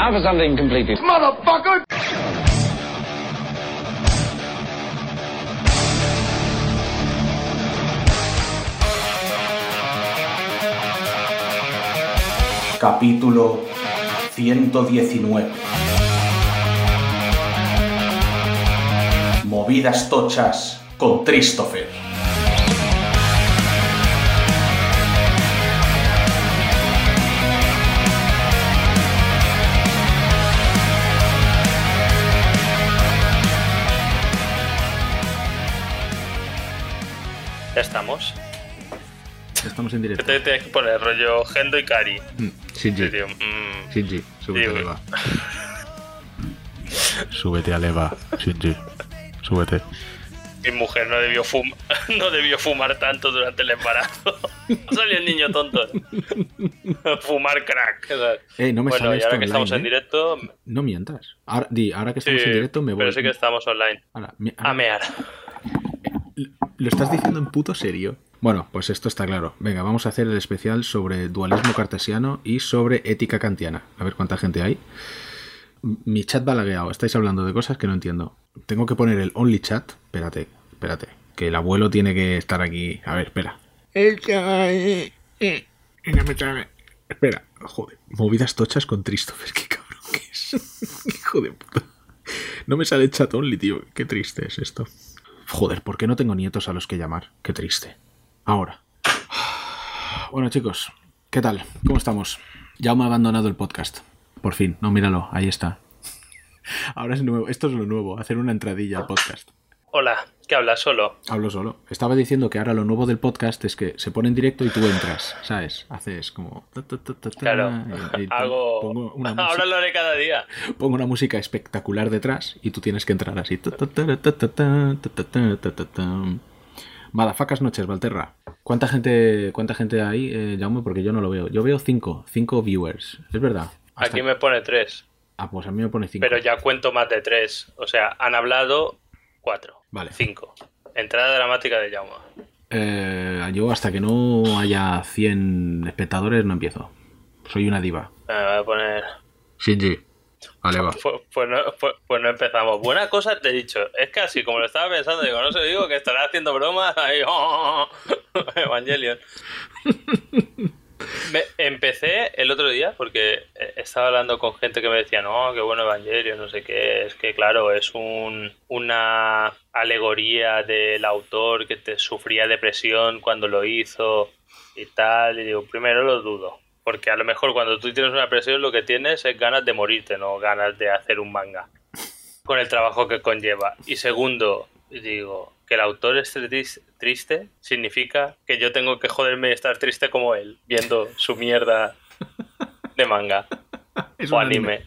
now for something completely... Motherfucker! Capítulo 119 Movidas tochas con Christopher. Estamos en directo. Te tienes que poner rollo Gendo y Kari. Mm, Shinji, Sí, mm. Shinji, súbete a Leva. súbete a Leva, Shinji. Súbete. Mi mujer no debió, fum no debió fumar tanto durante el embarazo. Salió el niño tonto. Fumar crack. Eh, no me bueno, sale y esto ahora que estamos en ¿eh? directo, No mientas. Ahora, di, ahora que sí, estamos en directo me voy. pero sí que estamos online. Ahora, mi- A mear. ¿Lo estás diciendo en puto serio? Bueno, pues esto está claro. Venga, vamos a hacer el especial sobre dualismo cartesiano y sobre ética kantiana. A ver cuánta gente hay. Mi chat va lagueado. Estáis hablando de cosas que no entiendo. Tengo que poner el only chat. Espérate, espérate. Que el abuelo tiene que estar aquí. A ver, espera. Espera, joder. Movidas tochas con Christopher. Qué cabrón que es. Hijo de puta. No me sale chat only, tío. Qué triste es esto. Joder, ¿por qué no tengo nietos a los que llamar? Qué triste. Ahora. Bueno, chicos, ¿qué tal? ¿Cómo estamos? Ya me ha abandonado el podcast. Por fin, no, míralo, ahí está. Ahora es nuevo, esto es lo nuevo, hacer una entradilla al podcast. Hola, ¿qué hablas solo? Hablo solo. Estaba diciendo que ahora lo nuevo del podcast es que se pone en directo y tú entras, ¿sabes? Haces como... ta, ta, ta, ta, ta, Claro. y- y pon- Hago. Pongo una, Ahora lo haré cada día. pongo una música espectacular detrás y tú tienes que entrar así. Madafacas noches, Valterra. ¿Cuánta gente, cuánta gente hay, eh, Jaume? Porque yo no lo veo. Yo veo cinco, cinco viewers. Es verdad. Hasta- Aquí me pone tres. Ah, pues a mí me pone cinco. Pero ya cuento más de tres. O sea, han hablado cuatro. Vale. Cinco. Entrada dramática de Jaume. Eh, yo hasta que no haya 100 espectadores no empiezo. Soy una diva. Me voy a poner. Shinji. Vale, va. Pues, pues no, pues- pues no empezamos. Buena cosa te he dicho. Es que así como lo estaba pensando, digo, no sé, digo que estará haciendo bromas. Ahí, Evangelion. Me- empecé el otro día porque eh, estaba hablando con gente que me decía, no, qué bueno Evangelion, no sé qué. Es que, claro, es un, una alegoría del autor que te sufría depresión cuando lo hizo y tal. Y digo, primero lo dudo. Porque a lo mejor cuando tú tienes una presión lo que tienes es ganas de morirte, no ganas de hacer un manga. Con el trabajo que conlleva. Y segundo, digo, que el autor esté tris- triste significa que yo tengo que joderme y estar triste como él, viendo su mierda de manga Es o un anime.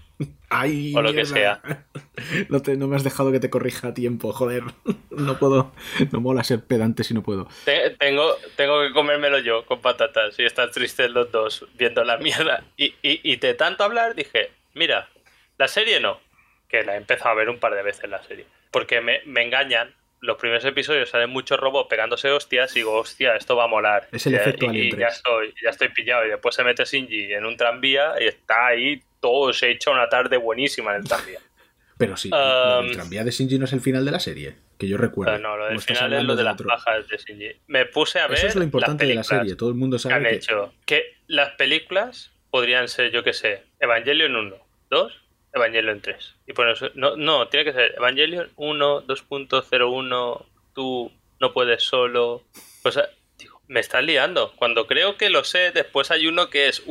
Ay, O lo que mierda. No, te- no me has dejado que te corrija a tiempo, joder. No puedo. No mola ser pedante si no puedo. Te- tengo, tengo que comérmelo yo con patatas y estar tristes los dos viendo la mierda. Y, y, y de tanto hablar dije, mira, la serie no, que la he empezado a ver un par de veces la serie. Porque me, me engañan. Los primeros episodios salen muchos robots pegándose hostias y digo, hostia, esto va a molar. Es el Y- efecto y, Alien y 3. ya estoy, ya estoy pillado. Y después se mete Shinji en un tranvía y está ahí todo se echa una tarde buenísima en el tranvía. Pero sí, Um, del tranvía de Shinji no es el final de la serie, que yo recuerdo. Pero no, lo ¿O del final es lo de del las pajas de Shinji. Me puse a ver Eso es lo importante de la serie. Todo el mundo que sabe han que hecho. Que las películas podrían ser, yo qué sé, Evangelion 1, 2, Evangelion 3. Y por eso, no, no, tiene que ser Evangelion 1, 2.01, tú no puedes solo. O sea, digo, me estás liando. Cuando creo que lo sé, después hay uno que es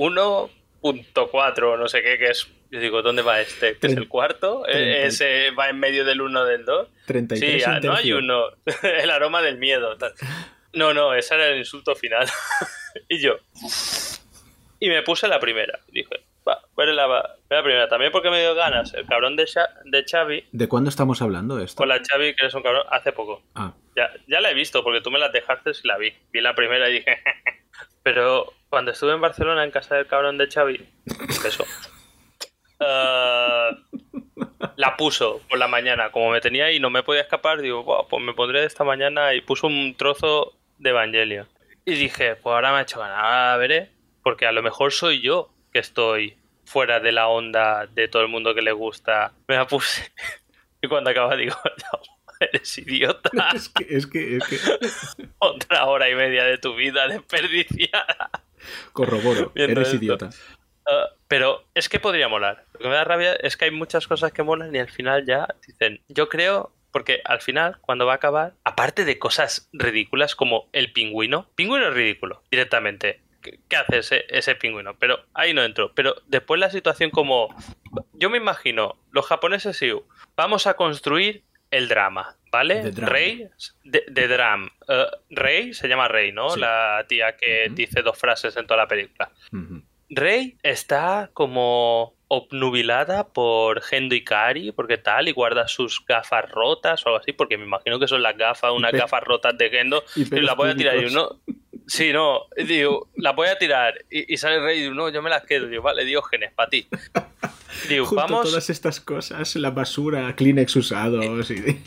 1.4, no sé qué, que es. Yo digo, ¿dónde va este? ¿Que es el cuarto? Y- ¿Ese va en medio del 1 del 2? 33 Sí, ah, no hay uno. el aroma del miedo. tal. No, no, ese era el insulto final. y yo. Y me puse la primera. Dije, va, veré la, veré la primera. También porque me dio ganas. El cabrón de, Xa- de Xavi, ¿De cuándo estamos hablando de esto? con la Xavi, que eres un cabrón, hace poco. Ah, Ya, ya la he visto porque tú me la dejaste y la vi. Vi la primera y dije. Pero cuando estuve en Barcelona en casa del cabrón de Xavi, eso. eh, la puso por la mañana. Como me tenía y no me podía escapar, digo, "Buah, pues me pondré esta mañana y puso un trozo de Evangelio. Y dije, pues ahora me ha hecho ganas, ahora veré. Porque a lo mejor soy yo que estoy fuera de la onda de todo el mundo que le gusta, me la puse. Y cuando acaba digo, no, eres idiota. Es que, es que, es que. Otra hora y media de tu vida desperdiciada. Corroboro, Viendo eres esto. idiota. Ah, pero es que podría molar. Lo que me da rabia es que hay muchas cosas que molan y al final ya dicen, yo creo, porque al final, cuando va a acabar, aparte de cosas ridículas como el pingüino, pingüino es ridículo, directamente. ¿Qué, qué hace ese, ese pingüino? Pero ahí no entro. Pero después la situación como... Yo me imagino, los japoneses sí, vamos a construir el drama, ¿vale? Drama. Rey, de, de dram. Eh, Rey se llama Rey, ¿no? Sí. La tía que dice dos frases en toda la película. Rey está como obnubilada por Gendo Ikari, porque tal, y guarda sus gafas rotas o algo así, porque me imagino que son las gafas, unas gafas rotas de Gendo, y y, las voy a tirar. Y uno, sí, no, digo, las voy a tirar. Y, y sale Rey y digo, no, yo me las quedo. Digo, vale, Diógenes, para ti. Digo, Junto a vamos. todas estas cosas, la basura, Kleenex usados y...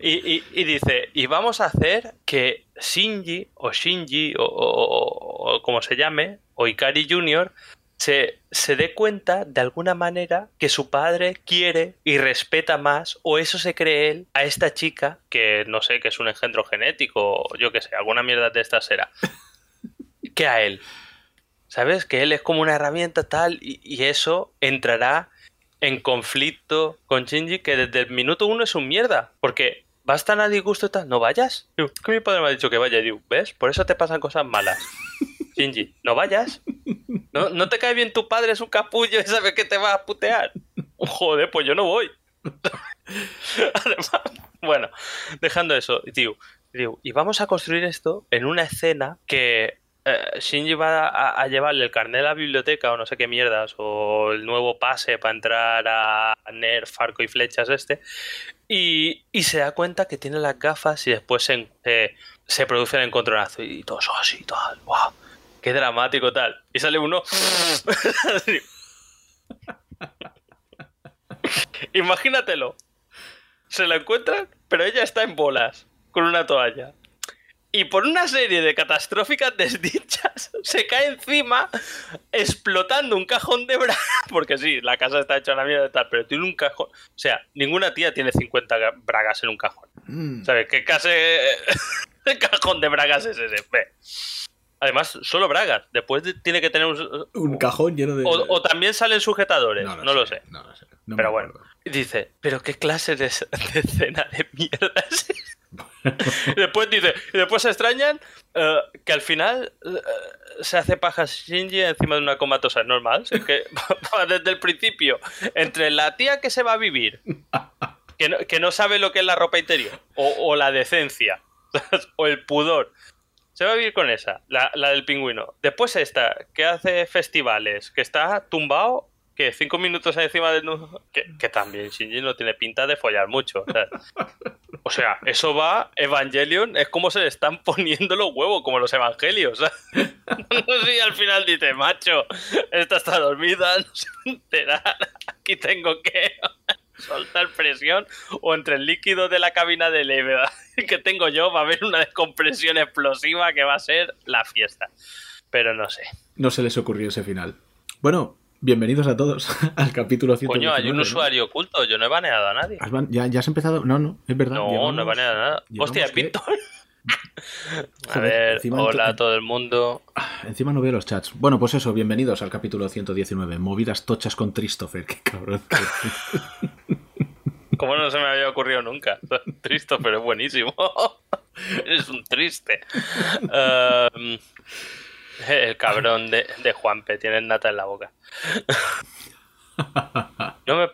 Y, y- y dice, y vamos a hacer que Shinji o Shinji o, o- o como se llame, o Ikari Jr., se, se dé cuenta de alguna manera que su padre quiere y respeta más, o eso se cree él, a esta chica, que no sé, que es un engendro genético, o yo que sé, alguna mierda de esta será, que a él. ¿Sabes? Que él es como una herramienta tal, y, y eso entrará en conflicto con Shinji que desde el minuto uno es un mierda. Porque vas tan a disgusto y tal, no vayas. Digo, que mi padre me ha dicho que vaya. Digo, ¿ves? Por eso te pasan cosas malas. Shinji, no vayas. No, no te cae bien tu padre, es un capullo y sabe que te va a putear. Joder, pues yo no voy. Además, bueno, dejando eso, tío, tío, y vamos a construir esto en una escena que eh, Shinji va a, llevarle el carnet a la biblioteca o no sé qué mierdas, o el nuevo pase para entrar a Nerf, arco y flechas este, y, se da cuenta que tiene las gafas y después se, en- se- produce el encontronazo y todo eso así, tal, wow, qué dramático tal. Y sale uno... Imagínatelo. Se la encuentran, pero ella está en bolas, con una toalla. Y por una serie de catastróficas desdichas, se cae encima, explotando un cajón de bragas. Porque sí, la casa está hecha una mierda y tal, pero tiene un cajón. O sea, ninguna tía tiene 50 ga- bragas en un cajón. Mm. ¿Sabes? ¿Qué de cajón de bragas es ese? Ve. Además, solo bragas. Después de- tiene que tener un. Un cajón lleno de... O, o también salen sujetadores. No, lo sé. No lo sé. no Pero bueno. dice, ¿pero qué clase de, de escena de mierda es después dice, y después se extrañan eh, que al final eh, se hace paja Shinji encima de una comatosa. Es normal. Es que desde el principio, entre la tía que se va a vivir, que no, que no sabe lo que es la ropa interior, o, o la decencia, o el pudor. Se va a vivir con esa, la, la del pingüino. Después esta, que hace festivales, que está tumbado, que cinco minutos encima del... Que, que también Shinji no tiene pinta de follar mucho. O sea, o sea, eso va, Evangelion, es como se le están poniendo los huevos, como los evangelios. ¿sabes? No sé si al final dice, macho, esta está dormida, no se enterar, aquí tengo que soltar presión, o entre el líquido de la cabina de leve que tengo yo va a haber una descompresión explosiva que va a ser la fiesta. Pero no sé. No se les ocurrió ese final. Bueno, bienvenidos a todos al capítulo 119. Coño, hay un ¿no? usuario oculto, yo no he baneado a nadie. ¿Has ban- ¿Ya, ¿Ya has empezado? No, no, es verdad. No, llevamos- no he baneado a nada. Hostia, que- Pinto. A ver, hola a todo el mundo. Encima no veo los chats. Bueno, pues eso, bienvenidos al capítulo 119. Movidas tochas con Christopher. Qué cabrón. Como no se me había ocurrido nunca. Triste, pero es buenísimo. Eres un triste. Um, el cabrón de, de Juanpe, tiene nata en la boca. No me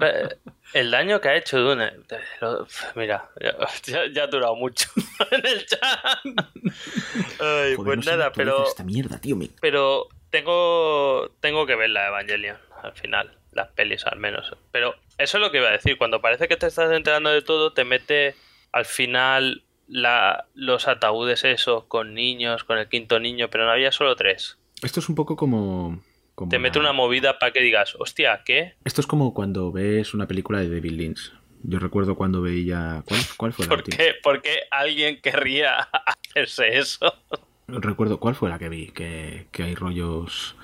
el daño que ha hecho Dune. lo- Mira, ya, ya- ya ha durado mucho en el chat. Ay, Joder, pues nada, pero, Esta mierda, tío. me- pero tengo, tengo que ver la Evangelion al final. Las pelis al menos. Pero eso es lo que iba a decir. Cuando parece que te estás enterando de todo, te mete al final la, los ataúdes esos con niños, con el quinto niño, pero no había solo tres. Esto es un poco como. Como Te mete una movida para que digas, hostia, ¿qué? Esto es como cuando ves una película de David Lynch. Yo recuerdo cuando veía. ¿Cuál, cuál fue la ¿Por última? qué, por qué alguien querría hacerse eso? Recuerdo, ¿cuál fue la que vi? Que, que hay rollos.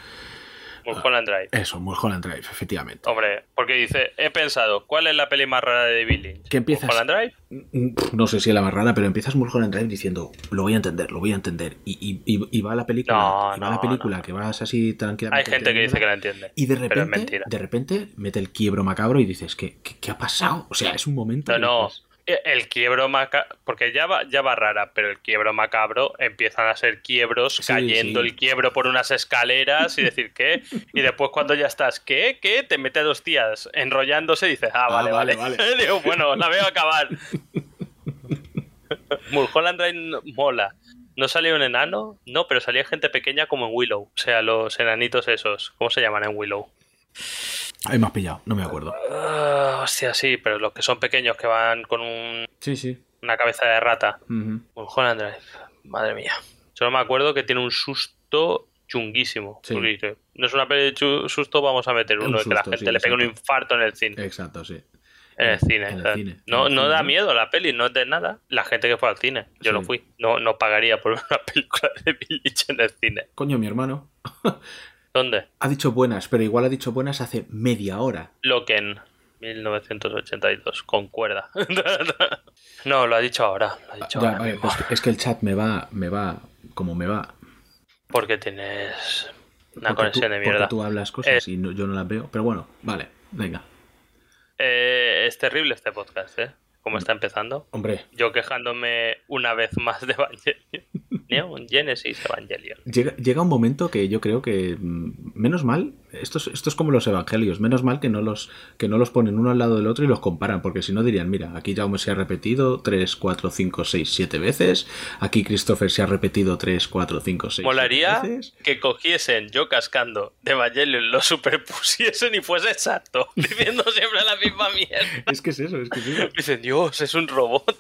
Mulholland Drive. Eso, Mulholland Drive, efectivamente. Hombre, porque dice, he pensado, ¿cuál es la peli más rara de David Lynch? ¿Qué empiezas? ¿Mulholland Drive? Mm, No sé si es la más rara, pero empiezas Mulholland Drive diciendo, lo voy a entender, lo voy a entender. Y, y- y- va la película, No, y va no, la película no. que vas así Hay tranquilamente. gente que dice que la entiende. Y de repente, mentira. de repente mete el quiebro macabro y dices, ¿qué, qué, qué ha pasado? O sea, es un momento. No, no. dices, El quiebro macabro, porque ya va, ya va rara, pero el quiebro macabro empiezan a ser quiebros, Sí, cayendo sí. el quiebro por unas escaleras y decir qué. Y después cuando ya estás, ¿qué? ¿Qué? Te mete dos tías enrollándose y dices, ah, Ah, vale, vale, vale. vale. Digo, bueno, la veo acabar. Mulholland Drive mola. ¿No salió un enano? No, pero salía gente pequeña como en Willow. O sea, los enanitos esos. ¿Cómo se llaman en Willow? Ahí me has pillado, no me acuerdo. Ah, hostia, sí, pero los que son pequeños que van con un- Sí, sí. una cabeza de rata. Ujú. Mulholland Drive. Madre mía. Solo me acuerdo que tiene un susto chunguísimo. Sí. No es una peli de susto, vamos a meter Un uno de que la gente sí, le pegue un infarto en el cine. Exacto, sí. En el cine. en el cine, no, en el no cine, da miedo la peli, no es de nada. La gente que fue al cine. Yo Sí. no fui. No, no pagaría por ver una película de Village en el cine. Coño, mi hermano ¿Dónde? ha dicho buenas, pero igual ha dicho buenas hace media hora. Loken. 1982. Con cuerda. no, lo ha dicho ahora. Lo ha dicho Ya, ahora vale, mismo. pues es que el chat me va, me va como me va. Porque tienes una Porque conexión tú, de porque mierda. tú hablas cosas Eh. y no- yo no las veo. Pero bueno, vale, venga. Eh, es terrible este podcast, ¿eh? Como está empezando. Hombre, Yo quejándome una vez más de Evangelion. Neon Genesis Evangelion. llega, llega un momento que yo creo que, mm, menos mal, esto es, esto es como los evangelios, menos mal que no, los, que no los ponen uno al lado del otro y los comparan, porque si no dirían, mira, aquí Jaume se ha repetido 3, 4, 5, 6, 7 veces, aquí Christopher se ha repetido 3, 4, 5, 6, Molaría veces. que cogiesen yo cascando de Evangelion, lo superpusiesen y fuese exacto, diciendo siempre la misma mierda. Es que es eso, es que es eso. Dicen, Dios, es un robot.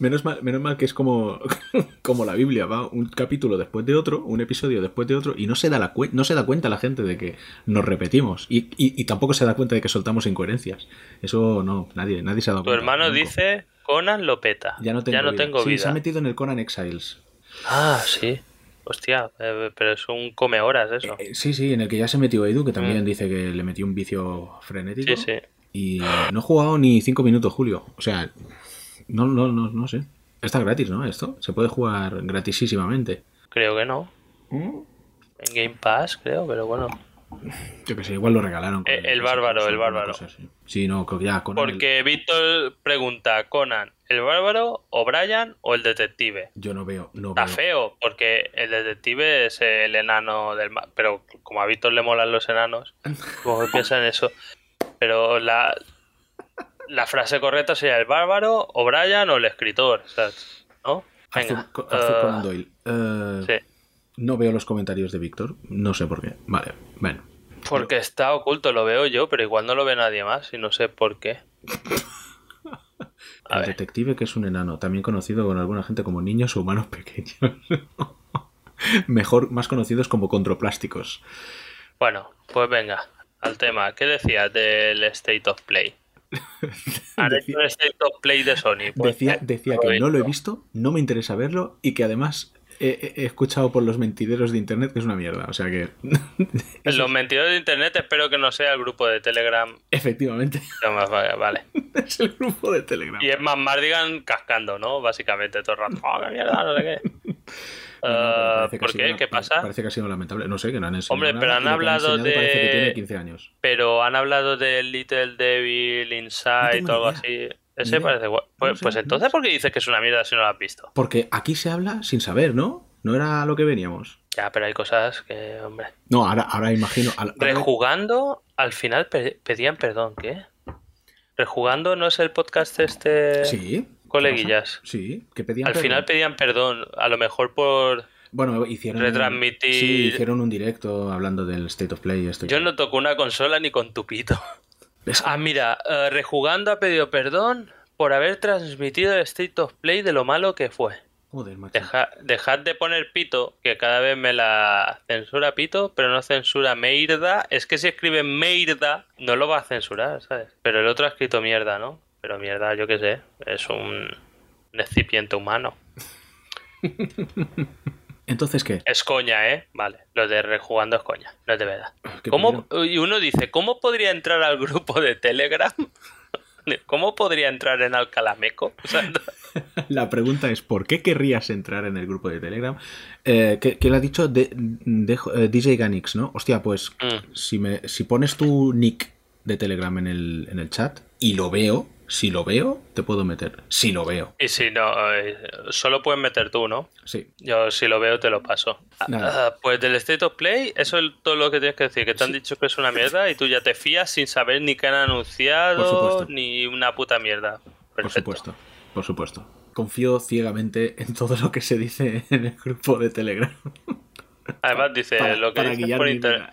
Menos mal, menos mal que es como, como la Biblia, va un capítulo después de otro, un episodio después de otro, y no se da, la no se da cuenta la gente de que nos repetimos. Y, y- y tampoco se da cuenta de que soltamos incoherencias. Eso no, nadie, nadie se ha dado Tu cuenta. hermano nunca. dice, Conan lo peta. Ya no tengo vida. Sí, vida. se ha metido en el Conan Exiles. Ah, sí. Hostia, eh, pero es un come horas eso. Eh, sí, sí, en el que ya se metió Edu, que también dice que le metió un vicio frenético. Mm. Sí, sí. Y no he jugado ni cinco minutos, Julio. O sea, no, no, no, no sé. Está gratis, ¿no? Esto se puede jugar gratisísimamente. Creo que no. ¿Mm? En Game Pass, creo, pero bueno. Yo que sé, igual lo regalaron. Eh, el ese bárbaro, el bárbaro. cosa. Sí, no, creo que ya con el- Porque Víctor pregunta, Conan, ¿el bárbaro o Brian o el detective? Yo no veo, no Está veo. feo, porque el detective es el enano del mar. Pero como a Víctor le molan los enanos, como que piensa en eso. Pero la, la frase correcta sería el bárbaro o Brian o el escritor. sea, ¿No? Venga. Arthur, Arthur eh, Conan Doyle. Eh, sí. No veo los comentarios de Víctor. No sé por qué. Vale, bueno. Porque está oculto, lo veo yo, pero igual no lo ve nadie más y no sé por qué. El detective que es un enano, también conocido con alguna gente como niños o humanos pequeños. Mejor, más conocidos como controplásticos. Bueno, pues venga, al tema. ¿Qué decías del State of Play? Decía- un State of Play de Sony. pues, Decía, decía que no lo he visto. no me interesa verlo y que además he, he escuchado por los mentideros de internet que es una mierda. O sea que. Los mentidores de internet espero que no sea el grupo de Telegram. Efectivamente, No, más vale, vale. es el grupo de Telegram. Y es más Mardigan cascando, ¿no? Básicamente todo el rato. ¡Oh, qué mierda! No sé qué. No, no, pero Ah, parece ¿Por qué? ¿Qué pasa? Parece que ha sido lamentable. No sé, que no han enseñado Hombre, pero han hablado Parece que de- tiene 15 años. Pero han hablado de Little Devil Inside o algo así. Ese parece guay. Pues, sé, pues entonces. ¿por qué dices que es una mierda si no lo has visto? Porque aquí se habla sin saber, ¿no? No era lo que veníamos. Ya, pero hay cosas que, hombre. No, ahora, ahora imagino. ahora- Rejugando, al final pe- pedían perdón, ¿qué? Rejugando no es el podcast este. Sí. ¿Qué Coleguillas. Sí, que pedían Al perdón. final pedían perdón, a lo mejor por. Bueno, hicieron. retransmitir- Sí, hicieron un directo hablando del State of Play. Esto Yo no toco una consola ni con tupito. Es- Ah, mira, eh, Rejugando ha pedido perdón por haber transmitido el State of Play de lo malo que fue. Joder, macho. Deja- dejad de poner pito, que cada vez me la censura pito, pero no censura meirda. Es que si escribe meirda, no lo va a censurar, ¿sabes? Pero el otro ha escrito mierda, ¿no? Pero mierda, yo qué sé, es un recipiente humano. Entonces, ¿qué? Es coña, ¿eh? Vale, lo de rejugando es coña, no es de verdad. ¿Qué ¿Cómo, y uno dice, ¿cómo podría entrar al grupo de Telegram? ¿Cómo podría entrar en Alcalameco? O sea, La pregunta es, ¿por qué querrías entrar en el grupo de Telegram? Eh, ¿qué, qué le ha dicho de, de- eh, DJ Ganix, no? Hostia, pues Mm. si, me, si pones tu nick de Telegram en el, en el chat y lo veo, si lo veo, te puedo meter. Si lo veo. y si no, eh, solo puedes meter tú, ¿no? Sí. Yo si lo veo te lo paso. Nada. Ah, pues del State of Play, eso es todo lo que tienes que decir, que te han dicho que es una mierda y tú ya te fías sin saber ni qué han Por anunciado ni una puta mierda. Por Perfecto. supuesto. Por supuesto. Confío ciegamente en todo lo que se dice en el grupo de Telegram. Además dice Para- lo que guiar por internet.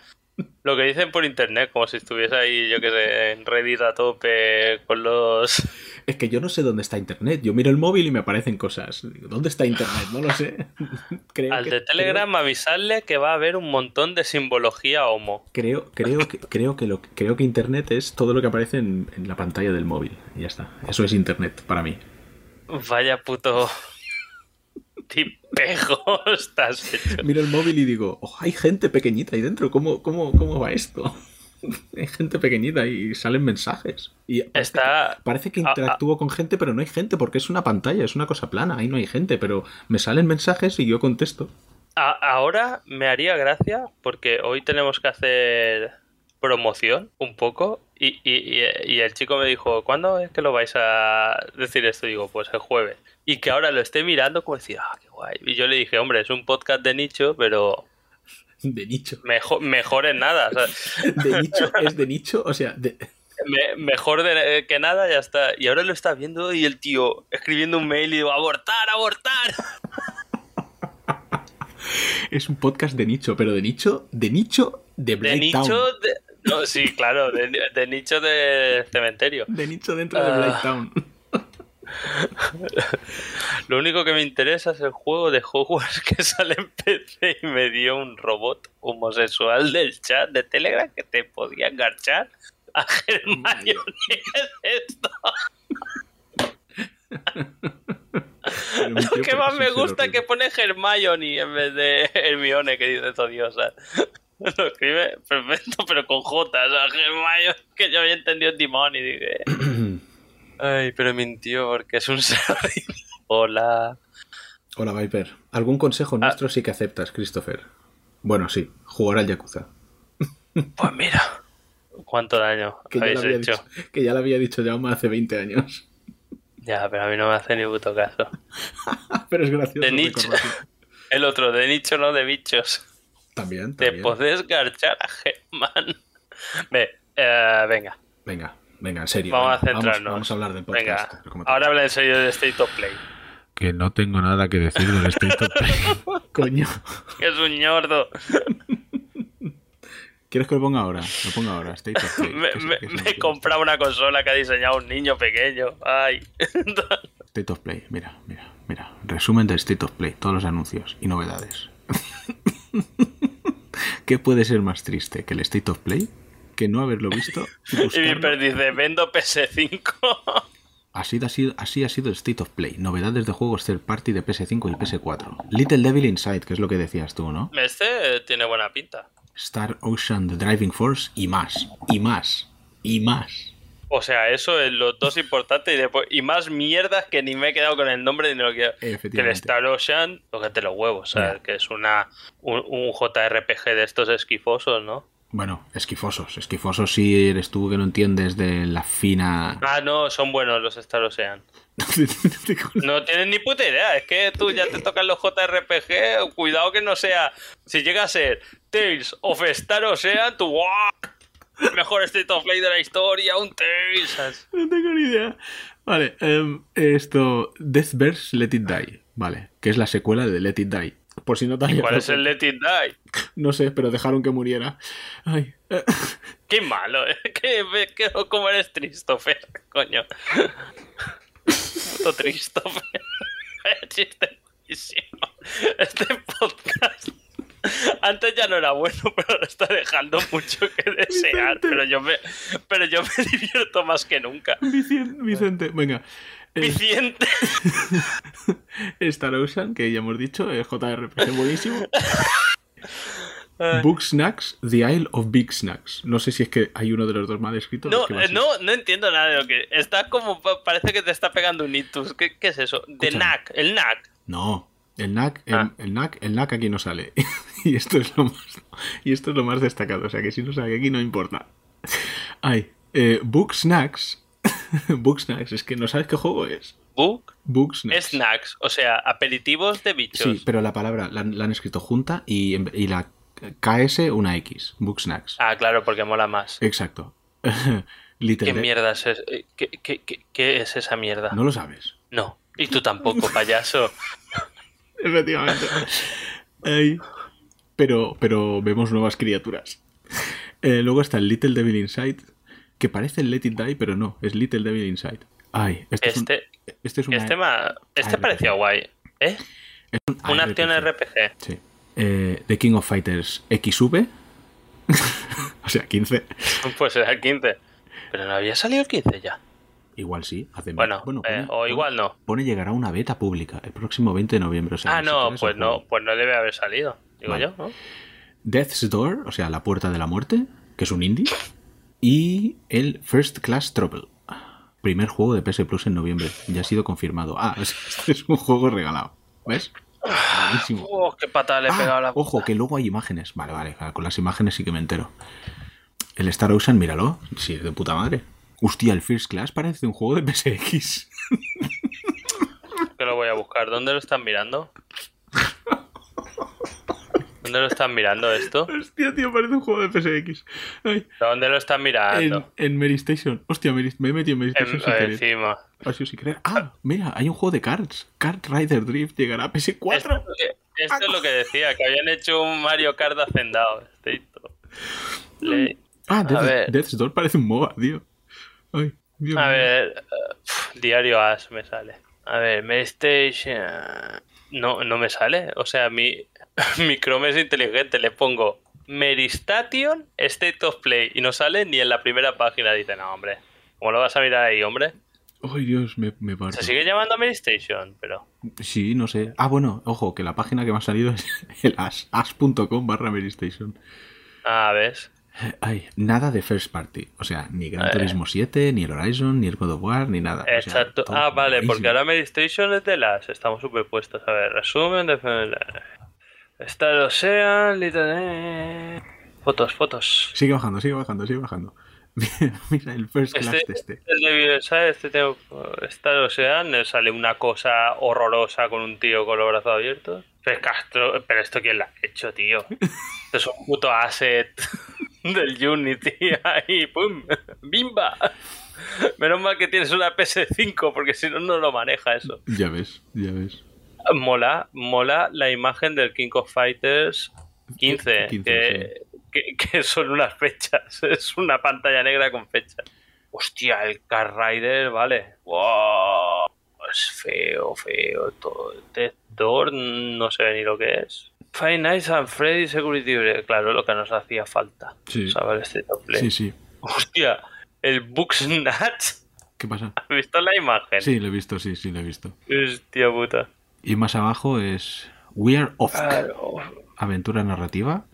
Lo que dicen por internet, como si estuviese ahí, yo que sé, en Reddit a tope con los... Es que yo no sé dónde está Internet. Yo miro el móvil y me aparecen cosas. ¿Dónde está Internet? No lo sé. Creo Al que- de Telegram avisarle que va a haber un montón de simbología homo. Creo, creo, que, creo, que lo, creo que Internet es todo lo que aparece en, en la pantalla del móvil. Y ya está. Eso es Internet para mí. Vaya puto tipejo estás hecho. Miro el móvil y digo, "Oh, hay gente pequeñita ahí dentro. ¿Cómo, cómo, cómo va esto? hay gente pequeñita y salen mensajes. Y parece Está... que- Parece que Ah, interactúo con gente, pero no hay gente porque es una pantalla, es una cosa plana, ahí no hay gente, pero me salen mensajes y yo contesto. A- ahora me haría gracia porque hoy tenemos que hacer promoción un poco y, y- y- y el chico me dijo, ¿cuándo es que lo vais a decir esto? Digo, pues el jueves. Y que ahora lo esté mirando como decir, ah, qué guay. Y yo le dije, hombre, es un podcast de nicho, pero De nicho. mejor, mejor en nada. o sea, De nicho, es de nicho, o sea, de- me- mejor de- que nada, ya está. Y ahora lo está viendo y el tío escribiendo un mail y digo, abortar, abortar. es un podcast de nicho, pero de nicho, de nicho de nicho Town. de... No, sí, claro, de, de nicho de cementerio. De nicho dentro de Ah. Lo único que me interesa es el juego de Hogwarts que sale en PC y me dio un robot homosexual del chat de Telegram que te podía enganchar a Hermione. ¿Qué es esto? Lo que más me gusta es que pone Hermione en vez de Hermione, que dice odiosa. Lo escribe perfecto, pero con J. O sea, Hermione, que yo había entendido Timón y dije... Ay, pero mintió porque es un horrible. Hola. Hola, Viper. ¿Algún Ah. consejo nuestro sí que aceptas, Christopher? Bueno, sí, jugar al Yakuza. Pues mira, cuánto daño Que ya, habéis había hecho. dicho, que ya lo había dicho Jaume hace 20 años. Ya, pero a mí no me hace ni puto caso. Pero es gracioso. De nicho. El otro, de nicho, no de bichos. También, Te también. podés garchar a Germán. Ve, eh, venga, Venga, venga, en serio. vamos a centrarnos. Vamos, a hablar del podcast. Venga, pero como te- ahora habla en serio de State of Play. Que no tengo nada que decir del State of Play. Coño. Que es un ñordo. ¿Quieres que lo ponga ahora? Lo ponga ahora, State of Play. Me, he comprado una consola que ha diseñado un niño pequeño. Ay. State of Play, mira, mira, mira. Resumen del State of Play, todos los anuncios y novedades. ¿Qué puede ser más triste que el State of Play? Que no haberlo visto y. Viper dice, vendo PS5. Así ha, sido, así ha sido el State of Play. Novedades de juegos third party de PS5 y PS4. Little Devil Inside, que es lo que decías tú, ¿no? Este tiene buena pinta. Star Ocean The Driving Force y más. Y más. Y más. O sea, eso es lo dos importante y después y más mierdas que ni me he quedado con el nombre ni lo que que el. Star Ocean, tócate los huevos, ¿sabes? Ya. Que es una un, un JRPG de estos esquifosos, ¿no? Bueno, esquifosos. Esquifosos si eres tú que no entiendes de la fina... Ah, no, son buenos los Star Ocean. No tienes ni puta idea, es que tú ya te tocan los JRPG, cuidado que no sea si llega a ser Tales of Star Ocean, tú. Mejor State of Play de la historia, un Tales. No tengo ni idea. Vale, em, esto. Deathverse Let It Die. Vale, que es la secuela de Let It Die. Por si no te ¿Cuál es el. Let It Die? No sé, pero dejaron que muriera. Ay. Qué malo, ¿eh? Que, que, como eres Christopher, coño. Puto Christopher. Chiste buenísimo. Este podcast. Antes ya no era bueno, pero ahora está dejando mucho que desear. Pero yo me, pero yo me divierto más que nunca. Vicen- Vicente, venga. Viciente. Star Ocean, que ya hemos dicho, es JRPG buenísimo. Book Snacks, The Isle of Big Snacks. No sé si es que hay uno de los dos mal escritos. No, es que va eh, no, no entiendo nada de lo que. Está como. pa- Parece que te está pegando un ictus. ¿Qué, qué es eso? De Escúchame. NAC, el NAC. No, el NAC, el, Ah. el NAC, el NAC aquí no sale. y esto es lo más y esto es lo más destacado, o sea que si no sale aquí no importa. Ay, eh, Book Snacks. Book Snacks, es que no sabes qué juego es. Book. Snacks. O sea, aperitivos de bichos. Sí, pero la palabra la, han la han escrito junta y, y la KS una X. Book Snacks. Ah, claro, porque mola más. Exacto. ¿Qué mierda es eh, ¿Qué, qué, qué- qué es esa mierda? No lo sabes. No. Y tú tampoco, payaso. Efectivamente. Ay. Pero, pero vemos nuevas criaturas. Eh, luego está el Little Devil Inside, que parece el Let It Die, pero no, es Little Devil Inside. Ay, este, es un- Este, este es una- este, ma- este parecía guay. ¿Eh? es un Una acción RPG. Sí. Eh, The King of Fighters XV. o sea, 15. Pues era el 15. Pero no había salido el 15 ya. Igual sí. Hace Bueno, pone- eh, o igual no. Pone llegará una beta pública el próximo 20 de noviembre. o sea, Ah, no, pues un no, pues no debe haber salido. Digo Vale. yo, ¿no? Death's Door, o sea, la puerta de la muerte, que es un indie. Y el First Class Trouble. Primer juego de PS Plus en noviembre. Ya ha sido confirmado. Ah, este es un juego regalado. ¿Ves? Buenísimo. Oh, qué patada le he Ah, pegado a la. ojo, que luego hay imágenes. Vale, vale, con las imágenes sí que me entero. El Star Ocean, míralo. Sí, es de puta madre. Hostia, el First Class parece un juego de PSX. Que lo voy a buscar. ¿Dónde lo están mirando? ¿Dónde lo están mirando esto? Hostia, tío, parece un juego de PSX. Ay, ¿Dónde lo están en, mirando? en Mary Station. Hostia, Mary- me he metido en Mary En- Station sin querer. encima. Ha sido sin querer. Ah, mira, hay un juego de cards. Kart Rider Drift llegará a Esto, PS4. es lo que- esto es lo que decía, que habían hecho un Mario Kart hacendado. Le- Ah, a Death, ver. Death's Door parece un MOBA, tío. Ay, Dios A mío. ver, eh, diario As me sale. A ver, Playstation. No, no me sale. O sea, mi, mi Chrome es inteligente. Le pongo Meristation State of Play y no sale ni en la primera página. Dice, no, hombre. ¿Cómo lo vas a mirar ahí, hombre? Ay, Dios, me, me parto. Se sigue llamando Meristation, pero. Sí, no sé. Ah, bueno, ojo, que la página que me ha salido es el as, as.com barra Mary Station. Ah, ¿ves? Ay, nada de first party. O sea, ni Gran Eh. Turismo 7, ni el Horizon, ni el God of War, ni nada. O sea, Exacto. ah, vale, porque ahora Meristation es de las. Estamos superpuestos. A ver, resumen de. Star Ocean, Little. Fotos, fotos. Sigue bajando, sigue bajando, sigue bajando. Mira, el first class Este, de este. el de. Este tengo, Star Ocean eh, sale una cosa horrorosa con un tío con los brazos abiertos. Pero, Castro, pero esto quién lo ha hecho, tío. Esto es un puto asset del Unity ahí, ¡pum! ¡Bimba! Menos mal que tienes una PS5 porque si no, no lo maneja eso. Ya ves, ya ves. Mola, mola la imagen del King of Fighters 15, 15, que, que- que son unas fechas. Es una pantalla negra con fechas. Hostia, el Car Rider, vale. Wow, es feo, feo. Todo. Death Door, no sé ni lo que es. Five Nights and Freddy Security Break, claro, lo que nos hacía falta. Sí. ¿Sabes? Este play. Sí, sí. Hostia, el Bugsnatch. ¿Qué pasa? ¿Has visto la imagen? Sí, lo he visto, sí, sí, lo he visto. Hostia puta. Y más abajo es We Are Off. Claro. Aventura narrativa.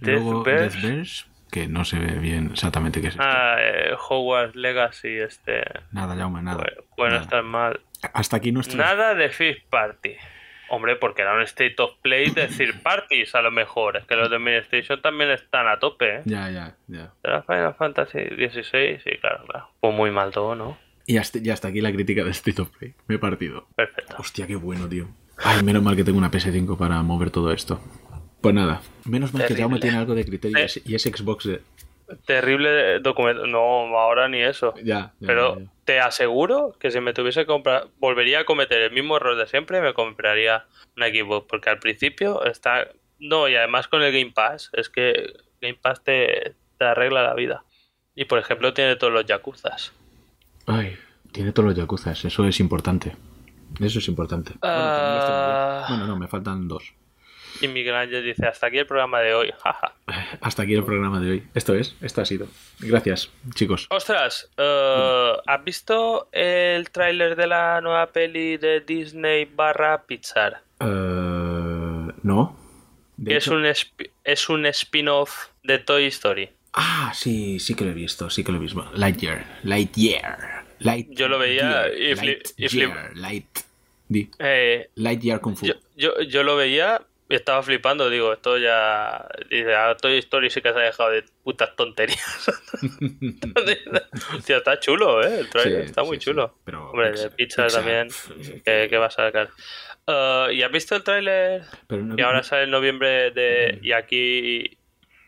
Luego Deathverse. Deathverse, que no se ve bien exactamente qué es esto. Ah, eh, Hogwarts Legacy, este. Nada, Jaume, nada. Bueno, bueno, Nada. está mal. Hasta aquí nuestro... Nada de Fifth Party. Hombre, porque era un State of Play de Third Parties a lo mejor. Es que los de Administration también están a tope, ¿eh? Ya, ya, ya. De la Final Fantasy XVI, sí, claro, claro. Pues muy mal todo, ¿no? Y hasta, aquí la crítica de State of Play. Me he partido. Perfecto. Hostia, qué bueno, tío. Ay, menos mal que tengo una PS5 para mover todo esto. Pues nada, menos mal que Terrible. Jaume tiene algo de criterio y Eh. es, y es Xbox de... Terrible documento. No, ahora ni eso. Ya, ya, Pero ya, te aseguro que si me tuviese que comprar, volvería a cometer el mismo error de siempre y me compraría una Xbox. Porque al principio está. No, y además con el Game Pass, es que Game Pass te, te arregla la vida. Y por ejemplo, tiene todos los Yakuzas. Ay, tiene todos los Yakuzas, eso es importante. Eso es importante. Bueno. Ah. Bueno, no, me faltan dos. Y Miguel Ángel dice, hasta aquí el programa de hoy. jaja. Hasta aquí el programa de hoy. Esto es, esto ha sido. Gracias, chicos. Ostras, eh, ¿has visto el tráiler de la nueva peli de Disney barra Pixar? Eh, no. De es hecho- un, es un spin-off de Toy Story. Ah, sí, sí que lo he visto, sí que lo he visto. Lightyear, Lightyear. Light Yo lo veía y fli- y Light. Di. Eh, Lightyear Kung Fu. yo, yo, yo lo veía y estaba flipando. Digo, esto ya. Dice, a Toy Story sí que se ha dejado de putas tonterías. Hostia, está chulo, ¿eh? El trailer Sí, está sí, muy sí. chulo. Pero Hombre, Pixar- de Pixar, Pixar, también. que, que va a sacar. Eh, ¿Y has visto el tráiler? No- Y ahora sale en noviembre de. Y aquí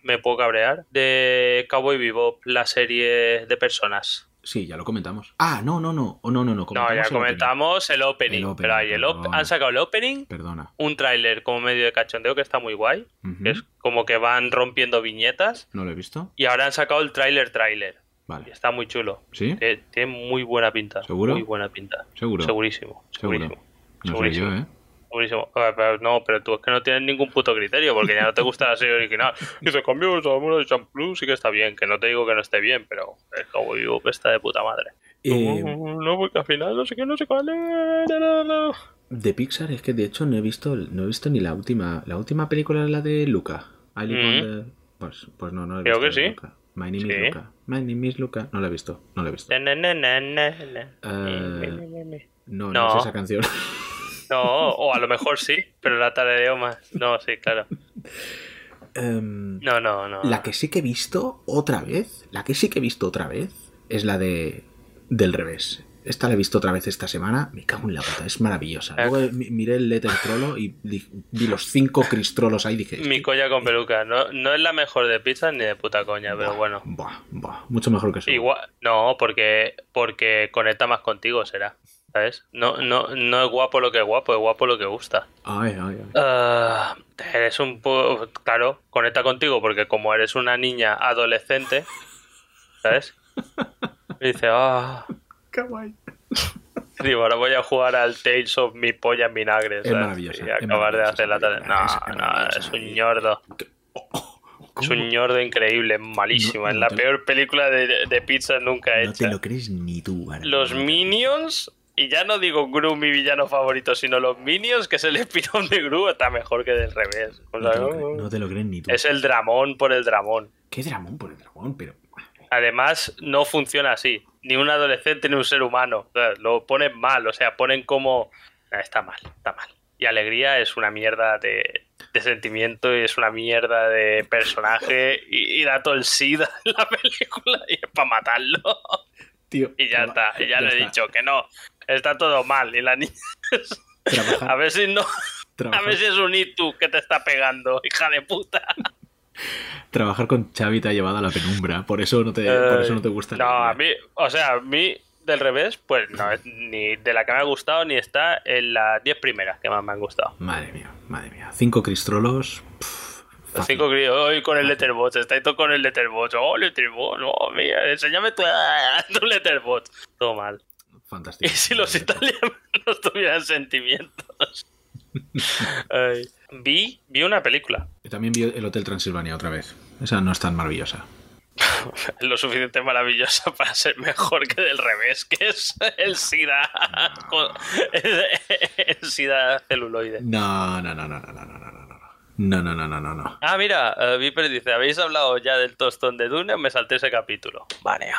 me puedo cabrear. De Cowboy Bebop, la serie de personas. Sí, ya lo comentamos. Ah, no, no, no. Oh, no, no, no. No, ya el opening. comentamos el opening. El opening, pero ahí el op- han sacado el opening, Perdona. un tráiler como medio de cachondeo que está muy guay. Que es como que van rompiendo viñetas. ¿No lo he visto? Y ahora han sacado el tráiler tráiler. Y Vale. está muy chulo. ¿Sí? Tiene, tiene muy buena pinta. ¿Seguro? Muy buena pinta. ¿Seguro? Segurísimo. Seguro. Segurísimo. No sé Segurísimo. yo, ¿eh? Pero no, pero tú es que no tienes ningún puto criterio porque ya no te gusta la serie original. Cambió el sabor de Champloo, sí que está bien. Que no te digo que no esté bien, pero el Cowboy Bebop está de puta madre. Eh, No, porque al final no sé qué, no sé cuál es. no, no, de Pixar es que de hecho no he visto no he visto ni la última. La última película es la de Luca. Live on the- Pues, pues no, no he Creo visto que la de sí. Luca. My name Sí. is Luca. My name is Luca. No la he visto. No la he visto. Na, na, na, na, na. No, no, No. es esa canción. No, o a lo mejor sí, pero la tarareo más. No, sí, claro. Em, No, no, no. La que sí que he visto otra vez, la que sí que he visto otra vez, es la de del revés. Esta la he visto otra vez esta semana. Me cago en la puta, es maravillosa. Eh. Luego mi- miré el Letter Trollo y di- vi los cinco cristrolos ahí y dije. Mi colla con peluca. No, no es la mejor de pizza ni de puta coña, pero bueno. Buah, buah, mucho mejor que eso. Igual, no, porque, porque conecta más contigo, será. ¿Sabes? No, no, no es guapo lo que es guapo, es guapo lo que gusta. Ay, ay, ay. Ah, eres un poco. Claro, conecta contigo porque como eres una niña adolescente, ¿sabes? Y dice, ah. Digo, ahora voy a jugar al Tales of mi polla en vinagre. Es ¿sabes? maravillosa, Y acabar de hacer la es No, no, es un ñordo. Es un ñordo increíble, malísima. No, es no la peor película de, de pizza nunca No hecha. te lo crees ni tú. ahora. Los Minions, y ya no digo Gru mi villano favorito, sino los Minions, que es el espinón de Gru, está mejor que del revés. O No te lo, no- cre- no te lo crees ni tú. es el dramón por el dramón. Qué dramón por el dragón, pero. Además, no funciona así. Ni un adolescente ni un ser humano. O sea, lo ponen mal, o sea, ponen como... Ah, Está mal, está mal. Y Alegría es una mierda de, de sentimiento y es una mierda de personaje y, y da todo el SIDA en la película y es para matarlo. Tío. Y ya está, y ya, le he está. dicho que no. Está todo mal. Y la niña... Trabajar, A ver si no... A ver si es un Itu que te está pegando, hija de puta. trabajar con Xavi te ha llevado a la penumbra. Por eso no te, por eso no te gusta. No, la a mí, o sea, a mí del revés, pues no es ni de la que me ha gustado ni está en las 10 primeras que más me han gustado. Madre mía, madre mía. Cinco cristrolos. pff, Los fácil. cinco críos, hoy con el Letterbox, estáis todo con el Letterbox. Oh, Letterbox, oh, mira, enséñame tu, tu Letterbox. Todo mal. Fantástico. Y si los italianos tuvieran sentimientos. Vi, vi una película. Y también vi el Hotel Transilvania otra vez. Esa no es tan maravillosa. Lo suficiente maravillosa para ser mejor que del revés, que es el SIDA. El SIDA celuloide. No, no, no, no, no, no, no, no. No, no, no, no, no. Ah, mira, Viper dice, ¿habéis hablado ya del tostón de Dune? Me salté ese capítulo. Baneo.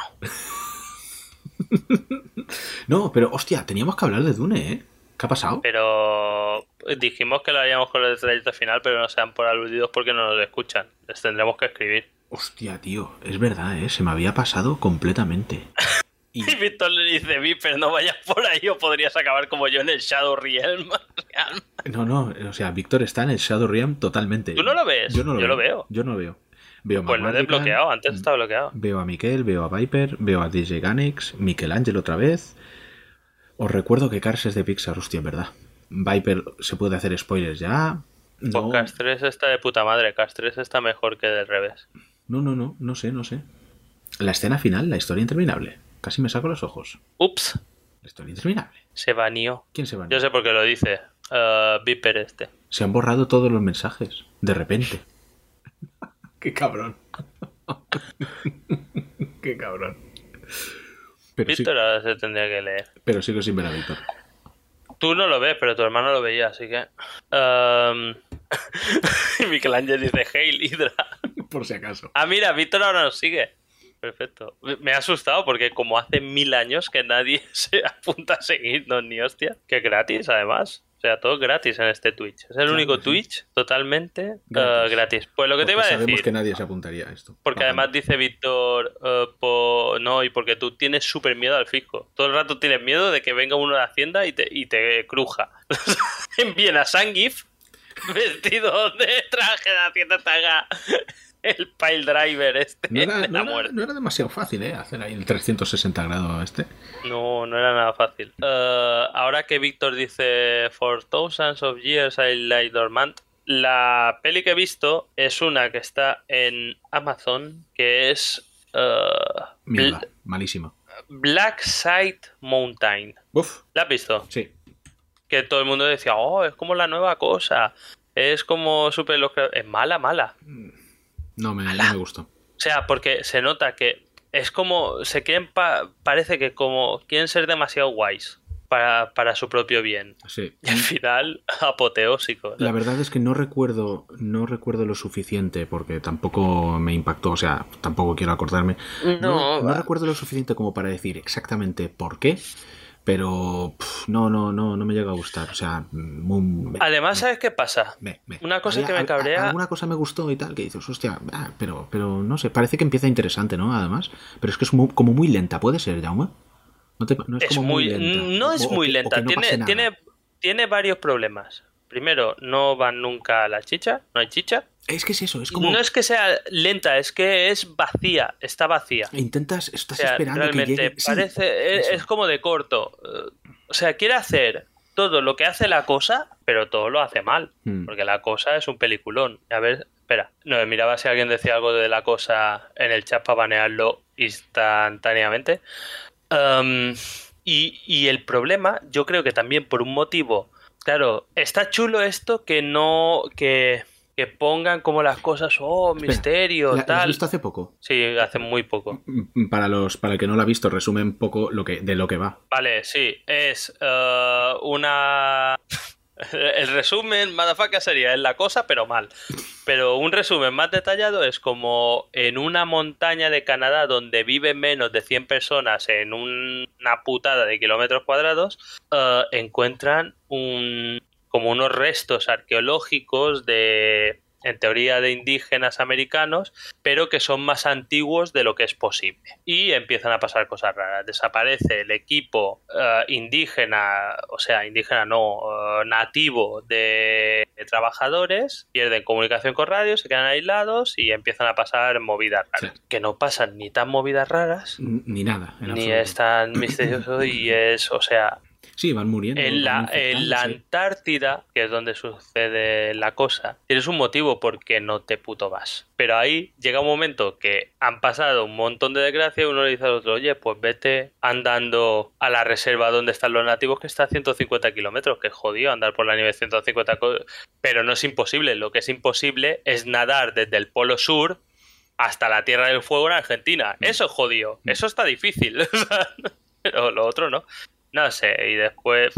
No, pero hostia, teníamos que hablar de Dune, ¿eh? ¿Qué ha pasado? Pero dijimos que lo haríamos con el trayecto final, pero no sean por aludidos porque no nos escuchan. Les tendremos que escribir. Hostia, tío, es verdad, ¿eh? Se me había pasado completamente. Y Y Víctor le dice, Viper, no vayas por ahí o podrías acabar como yo en el Shadow Realm. No, no, o sea, Víctor está en el Shadow Realm totalmente. ¿Tú no lo ves? Yo no lo Yo veo. lo veo. Yo no lo veo. Veo Pues lo he desbloqueado, antes estaba bloqueado. Veo a Miquel, veo a Viper, veo a DJ Ganex, Michelangelo otra vez. Os recuerdo que Cars es de Pixar, hostia, en verdad. Viper se puede hacer spoilers ya. No, Pues Cast 3 está de puta madre. Cast 3 está mejor que del revés. no, no, no, no sé, no sé. La escena final, la historia interminable. Casi me saco los ojos. Ups, La historia interminable. se baneó. ¿Quién se va? Yo sé por qué lo dice. eh, Viper este. Se han borrado todos los mensajes, de repente. Qué cabrón. Qué cabrón. Pero sí, Víctor ahora se tendría que leer. pero sigo sin ver a Víctor. Tú no lo ves, pero tu hermano lo veía, así que... Um... Michelangelo dice, Hail Hydra. Por si acaso. Ah, mira, Víctor ahora nos sigue. Perfecto. Me- ha asustado porque como hace mil años que nadie se apunta a seguirnos ni hostia. Que gratis, además. O sea, todo gratis en este Twitch. Es el Claro único sí. Twitch totalmente eh, Gratis. gratis. Pues lo que te iba a sabemos decir... que nadie se apuntaría a esto. Porque además dice Víctor, eh, po- no, y porque tú tienes súper miedo al fisco. Todo el rato tienes miedo de que venga uno de Hacienda y te, y te cruja. en Viena, Sangif, vestido de traje de Hacienda, te haga el pile driver este No era, de no era- muerte. no era demasiado fácil, ¿eh? Hacer ahí el 360 grados este. No, no era nada fácil. Eh, ahora que Víctor dice For thousands of years I lay dormant, la peli que he visto es una que está en Amazon, que es Mierda, malísima. Black Side Mountain. Uf, ¿La has visto? sí. Que todo el mundo decía, oh, es como la nueva cosa. Es como super Es mala, mala. No me, no me gustó. O sea, porque se nota que es como. Se quieren. pa- parece que como. Quieren ser demasiado guays. Para, para su propio bien. Sí. Y al final, apoteósico. La verdad es que no recuerdo, no recuerdo lo suficiente porque tampoco me impactó, o sea, tampoco quiero acordarme. No, no, recuerdo lo suficiente como para decir exactamente por qué, pero no, no, no, no me llega a gustar. O sea, muy, Además, ¿sabes qué pasa? me- una cosa había- que me cabrea- Alguna cosa me gustó y tal, que dices, hostia, ah, pero, pero no sé, parece que empieza interesante, ¿no? Además, pero es que es mu- como muy lenta, ¿puede ser, Jaume? No, te- no es, Es como muy, lenta. no es O- o muy que- o lenta. que no pase tiene, tiene, tiene varios problemas. Primero, no van nunca a la chicha, no hay chicha. Es que es eso, es como... No es que sea lenta, es que es vacía, está vacía. Intentas, O estás sea, esperando realmente que llegue... sí, parece, es, eso. es como de corto. O sea, quiere hacer todo lo que hace la cosa, pero todo lo hace mal. Hmm. Porque la cosa es un peliculón. A ver, espera. No, miraba si alguien decía algo de la cosa en el chat para banearlo instantáneamente. Um, y, y el problema, yo creo que también por un motivo. Claro, está chulo esto que no. que, que pongan como las cosas, oh, Espera, misterio, ¿la- ¿la has tal. visto hace poco? Sí, hace muy poco. Para los para el que no lo ha visto, resume un poco lo que, de lo que va. Vale, sí, es eh, una... El resumen, motherfucker, sería es la cosa, pero mal. Pero un resumen más detallado es como en una montaña de Canadá donde viven menos de 100 personas en un- una putada de kilómetros cuadrados, eh, encuentran un, como unos restos arqueológicos de, en teoría, de indígenas americanos, pero que son más antiguos de lo que es posible. Y empiezan a pasar cosas raras. Desaparece el equipo eh, indígena, o sea, indígena no, eh, nativo de, de trabajadores, pierden comunicación con radio, se quedan aislados y empiezan a pasar movidas raras. Sí. Que no pasan ni tan movidas raras, Ni nada. en ni es tan misterioso y es, o sea, Sí, van muriendo. en la, van en la infectándose. Antártida, que es donde sucede la cosa, tienes un motivo por qué no te puto vas. Pero ahí llega un momento que han pasado un montón de desgracia y uno le dice al otro, oye, pues vete andando a la reserva donde están los nativos que está a 150 kilómetros, que es jodido andar por la nieve 150 co- Pero no es imposible, lo que es imposible es nadar desde el polo sur hasta la Tierra del Fuego en Argentina. Mm. Eso es jodido, eso está difícil. Pero lo otro no. No sé, y después,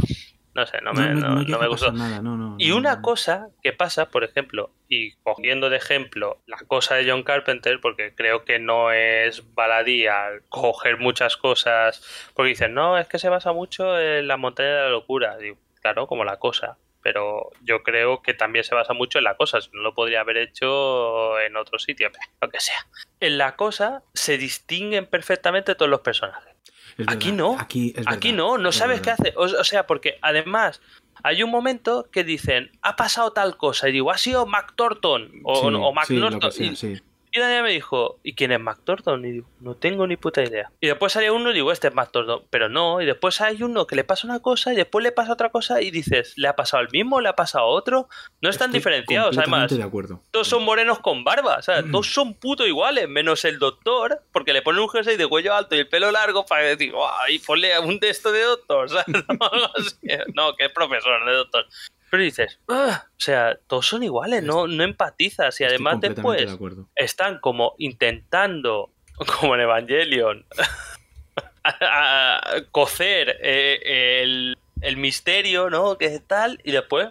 no sé, no me, no, me gustó. nada, Y una cosa que pasa, por ejemplo, y cogiendo de ejemplo la cosa de John Carpenter, porque creo que no es baladí al coger muchas cosas, porque dicen, no, es que se basa mucho en la montaña de la locura. Claro, como la cosa. Pero yo creo que también se basa mucho en la cosa, no lo podría haber hecho en otro sitio, lo que sea. En la cosa se distinguen perfectamente todos los personajes. Aquí no. Aquí, es Aquí verdad, no, no es sabes qué hace. O, o sea, porque además hay un momento que dicen, ha pasado tal cosa, y digo, ha sido Mac Thornton o, Sí, o Mac sí, Norton. sea, y, sí. Y Daniel me dijo, ¿y quién es Mac Thornton? Y digo, no tengo ni puta idea. Y después sale uno y digo, este es Mac Thornton, pero no. Y después hay uno que le pasa una cosa y después le pasa otra cosa y dices, ¿le ha pasado el mismo? ¿Le ha pasado otro? No están Estoy diferenciados, además. de acuerdo. Todos son morenos con barba, o sea, Mm. todos son puto iguales, menos el doctor, porque le ponen un jersey de cuello alto y el pelo largo para decir, ¡guau! Y ponle un de esto de doctor, ¿sabes? No. No, que es profesor, de doctor. Pero dices, "Ah", o sea, todos son iguales, no, no empatizas. Y además después de están como intentando, como en Evangelion, a- a cocer eh, el, el misterio, ¿no? Que es tal, y después,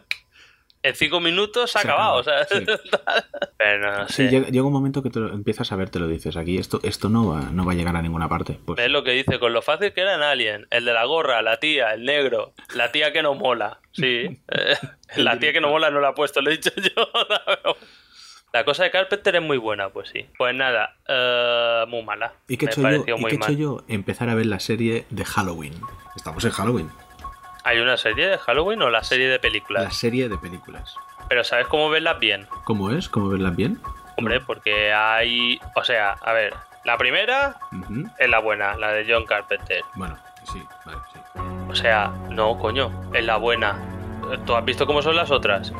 en cinco minutos se ha Se acabado. acaba, o sea, sí. Pero no Sí, sé. llega, llega un momento que te lo- empiezas a ver, te lo dices. Aquí esto, esto no, va, no va a llegar a ninguna parte. Pues, Es lo que dice, con lo fácil que era en Alien. El de la gorra, la tía, el negro, la tía que no mola. Sí, eh, la tía que no mola no la he puesto, lo he dicho yo. la- cosa de Carpenter es muy buena, pues sí. Pues nada, eh, muy mala. ¿Y qué he hecho, yo? ¿Y qué he hecho yo? Empezar a ver la serie de Halloween. Estamos en Halloween. ¿Hay una serie de Halloween o la serie de películas? La serie de películas. Pero ¿sabes cómo verlas bien? ¿Cómo es? ¿Cómo verlas bien? Hombre, porque hay... O sea, a ver, la primera es la buena, la de John Carpenter. Bueno, sí, vale, sí. O sea, no, coño, es la buena. ¿Tú has visto cómo son las otras?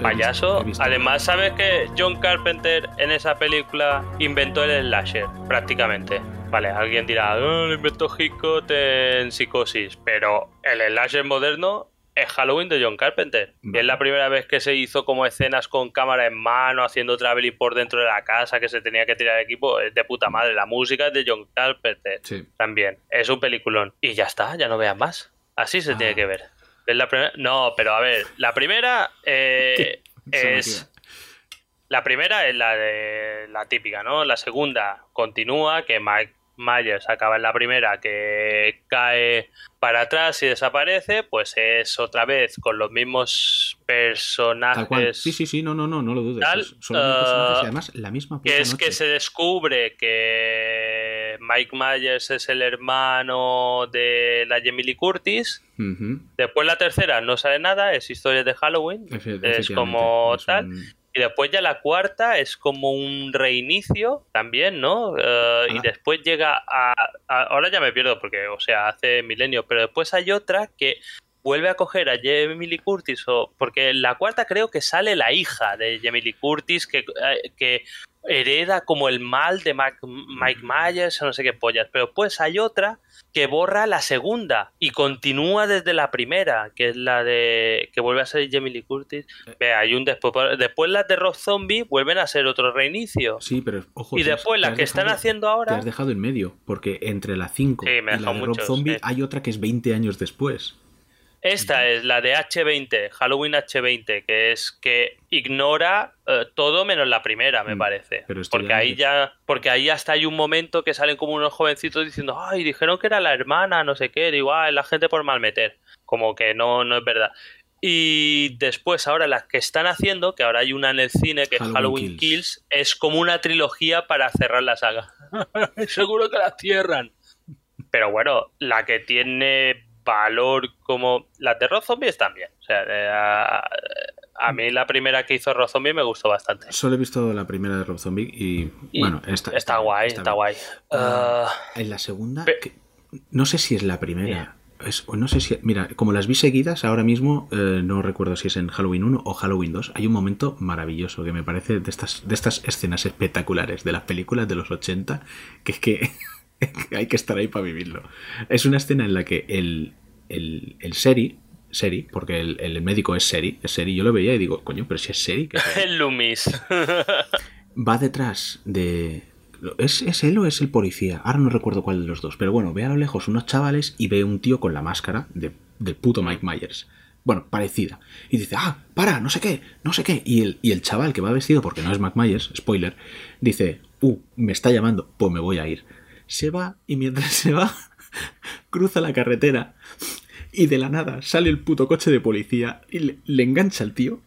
Payaso. Además, ¿sabes que John Carpenter en esa película inventó el slasher? Prácticamente. Vale, alguien dirá, "Ah, lo inventó Hitchcock en Psicosis. Pero el slasher moderno es Halloween de John Carpenter. Y es la primera vez que se hizo como escenas con cámara en mano, haciendo traveling por dentro de la casa, que se tenía que tirar equipo. Es de puta madre. La música es de John Carpenter Sí. también. Es un peliculón. Y ya está, ya no veas más. Así se Ah. tiene que ver. ¿Ves la primera? No, pero a ver, la primera eh, es. La primera es la de la típica, ¿no? La segunda continúa, que Mike Myers acaba en la primera, que cae para atrás y desaparece, pues es otra vez con los mismos personajes. Sí, sí, sí, no, no, no, no lo dudes. Tal, Son los personajes eh, y además la misma que es noche. que se descubre que Mike Myers es el hermano de la Lee Curtis. Después la tercera no sale nada, es historia de Halloween. Efe- Es como tal. Y después ya la cuarta es como un reinicio también, ¿no? Eh, y después llega a, a- Ahora ya me pierdo porque, o sea, hace milenios, pero después hay otra que vuelve a coger a Lee Curtis, o, porque en la cuarta creo que sale la hija de Lee Curtis que, eh, que hereda como el mal de Mac- Mike Myers o no sé qué pollas, pero después hay otra que borra la segunda y continúa desde la primera, que es la de que vuelve a ser Jamie Lee Curtis. Ve, hay un después, después las de Rob Zombie vuelven a ser otro reinicio. Sí, pero ojo. y te después te las que están haciendo Te ahora has dejado en medio, porque entre la 5 Sí, y la de Rob Zombie sí. hay otra que es 20 años después. Esta es la de H20, Halloween H20, que es que ignora eh, todo menos la primera, me Mm, parece. pero porque ya ahí es- ya, porque ahí hasta hay un momento que salen como unos jovencitos diciendo, ay, dijeron que era la hermana, no sé qué, digo, "Ah, es la gente por mal meter. Como que no, no es verdad. Y después, ahora las que están haciendo, que ahora hay una en el cine que es Halloween Halloween Kills. Kills, es como una trilogía para cerrar la saga. Seguro que la cierran. Pero bueno, la que tiene valor como las de Rob Zombie están bien. O sea, eh, a, a mí la primera que hizo Rob Zombie me gustó bastante. Solo he visto la primera de Rob Zombie y, Y bueno, está, está, guay, está, bien. guay. Ah, Ah, En la segunda, Pe- que- no sé si es la primera. Es, no sé si. Mira, como las vi seguidas, ahora mismo eh, no recuerdo si es en Halloween 1 o Halloween 2. Hay un momento maravilloso que me parece de estas, de estas escenas espectaculares de las películas de los 80, que es que hay que estar ahí para vivirlo. Es una escena en la que el, el, el Seri, Seri, porque el, el médico es Seri, es Seri, yo lo veía y digo, coño, pero si es Seri, el Loomis. va detrás de... ¿Es, ¿Es él o es el policía? Ahora no recuerdo cuál de los dos. Pero bueno, ve a lo lejos unos chavales y ve un tío con la máscara de, del puto Mike Myers. Bueno, parecida. Y dice, ah, para, no sé qué, no sé qué. Y el, y el chaval que va vestido, porque no es Mike Myers, spoiler, dice, uh, me está llamando, pues me voy a ir. Se va y mientras se va, cruza la carretera y de la nada sale el puto coche de policía y le, le engancha al tío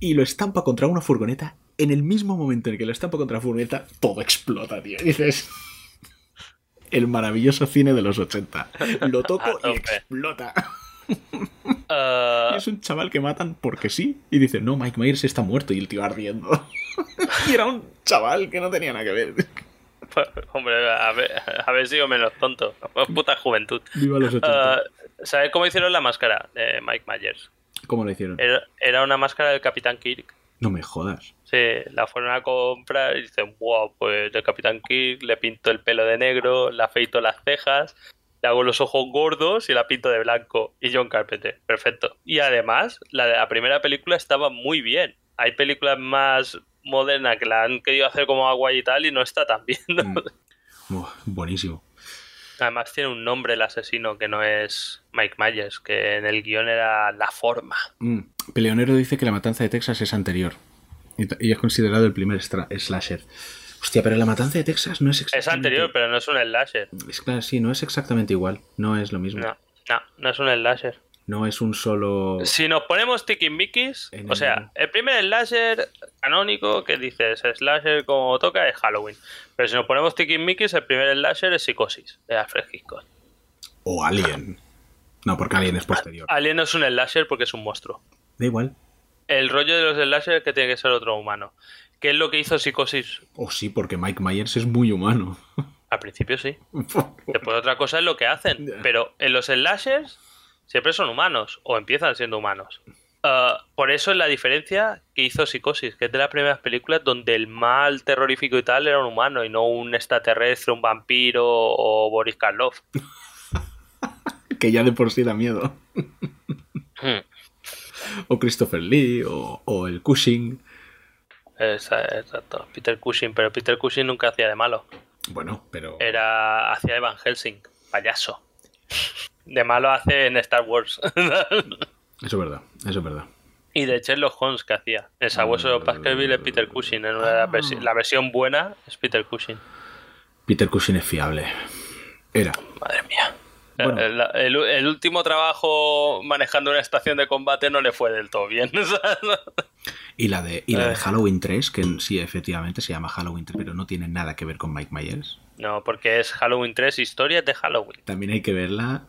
y lo estampa contra una furgoneta. En el mismo momento en que lo estampa contra la furgoneta, todo explota, tío. Y dices. El maravilloso cine de los 80. Lo toco y explota. Y es un chaval que matan porque sí. Y dice, no, Mike Myers está muerto y el tío ardiendo. y era un chaval que no tenía nada que ver. hombre, a ver, a ver sigo menos tonto. Puta juventud. Viva los 80. Ah, ¿Sabes cómo hicieron la máscara de Mike Myers? ¿Cómo lo hicieron? Era, era una máscara del Capitán Kirk. No me jodas. Sí, la fueron a comprar y dicen, wow, pues el Capitán Kirk le pinto el pelo de negro, le afeito las cejas le hago los ojos gordos y la pinto de blanco. Y John Carpenter, perfecto. Y además, la de la primera película estaba muy bien. Hay películas más modernas que la han querido hacer como agua y tal y no está tan bien. ¿no? Mm. Buenísimo. Además tiene un nombre el asesino que no es Mike Myers, que en el guion era La Forma. Mm. Peleonero dice que la matanza de Texas es anterior. Y, es considerado el primer slasher. Hostia, pero la matanza de Texas no es Es exactamente... anterior, pero no es un slasher. Es claro, sí, no es exactamente igual. No es lo mismo. No, no, no es un slasher. No es un solo... Si nos ponemos tiquismiquis, En o sea, el- el primer slasher canónico que dices slasher como toca es Halloween. Pero si nos ponemos tiquismiquis, el primer slasher es Psicosis, de Alfred Hitchcock. O Alien. No, porque Alien es posterior. Alien no es un slasher porque es un monstruo. Da igual. El rollo de los slasher es que tiene que ser otro humano. ¿Qué es lo que hizo Psicosis? O sí, porque Mike Myers es muy humano. Al principio sí. Después otra cosa es lo que hacen. Pero en los slashers siempre son humanos o empiezan siendo humanos. Ah, por eso es la diferencia que hizo Psicosis, que es de las primeras películas donde el mal terrorífico y tal era un humano y no un extraterrestre, un vampiro o Boris Karloff. que ya de por sí da miedo. Hmm. O Christopher Lee, o, o el Cushing. Exacto, Peter Cushing, pero Peter Cushing nunca hacía de malo. Bueno, pero... Era hacía de Van Helsing, payaso. De malo hace en Star Wars. Eso es verdad, eso es verdad. Y de Sherlock Holmes que hacía. El sabueso de Baskerville es Peter Cushing. En una versi- la versión buena es Peter Cushing. Peter Cushing es fiable. Era. Madre mía. Bueno. El, el- el último trabajo manejando una estación de combate no le fue del todo bien. Y la de, y la de Eh. Halloween 3, que sí, efectivamente se llama Halloween 3, pero no tiene nada que ver con Mike Myers. No, porque es Halloween 3, historias de Halloween. También hay que verla.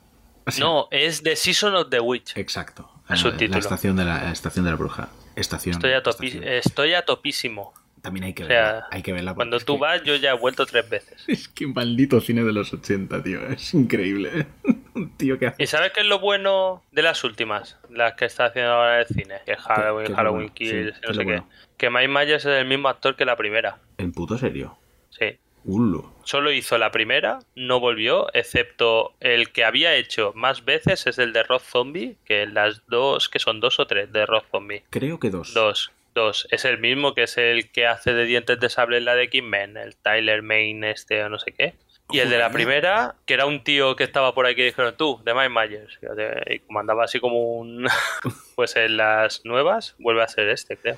No, es The Season of the Witch. Exacto. Subtítulo. La estación de la, la estación de la bruja. Estación. Estoy a, topi- estación. estoy a topísimo. También hay que O sea, verla. Hay que verla Cuando tú que- vas, yo ya he vuelto tres veces. Es que maldito cine de los 80, tío. Es increíble. Un tío que hace. ¿Y sabes qué es lo bueno de las últimas? Las que está haciendo ahora el cine. Que Halloween, qué Halloween bueno? Kills, Sí, no qué sé qué. bueno? Que Mike Myers es el mismo actor que la primera. En puto serio. Sí. Ulo. Solo hizo la primera, no volvió, excepto el que había hecho más veces es el de Rob Zombie, que las dos, que son dos o tres de Rob Zombie. Creo que dos. Dos, dos. Es el mismo que es el que hace de dientes de sable en la de Kingman, el Tyler Main este o no sé qué. Y el de la primera, que era un tío que estaba por ahí que dijeron tú, de Mike Myers. Y como andaba así como un... pues en las nuevas vuelve a ser este, creo.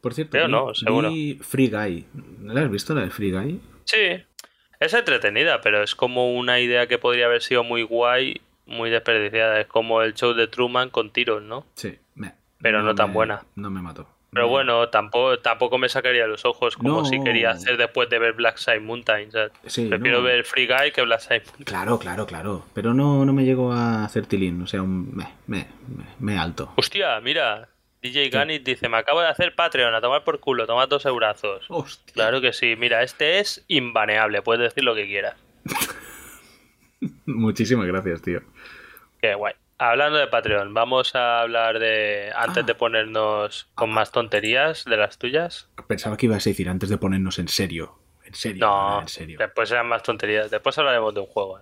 Por cierto, Creo no, seguro. Free Guy. ¿No la has visto la de Free Guy? Sí, es entretenida, pero es como una idea que podría haber sido muy guay, muy desperdiciada. Es como el show de Truman con tiros, ¿no? Sí. me- Pero no tan me- buena. No me mató. Pero Me- bueno, tampoco, tampoco me sacaría los ojos como No. si quería hacer después de ver Black Side Mountain. Sí, prefiero no. ver Free Guy que Black Side Mountain. Claro, claro, claro. Pero no, no me llegó a hacer tilín. O sea, un me, me, me, me alto. Hostia, mira, DJ Ganit dice, me acabo de hacer Patreon, a tomar por culo, tomar dos eurazos. Hostia. Claro que sí, mira, este es inbaneable, puedes decir lo que quieras. Muchísimas gracias, tío. Qué guay. Hablando de Patreon, vamos a hablar de, antes Ah. de ponernos con más tonterías de las tuyas. Pensaba que ibas a decir antes de ponernos en serio. En serio. No, en serio. después serán más tonterías. Después hablaremos de un juego.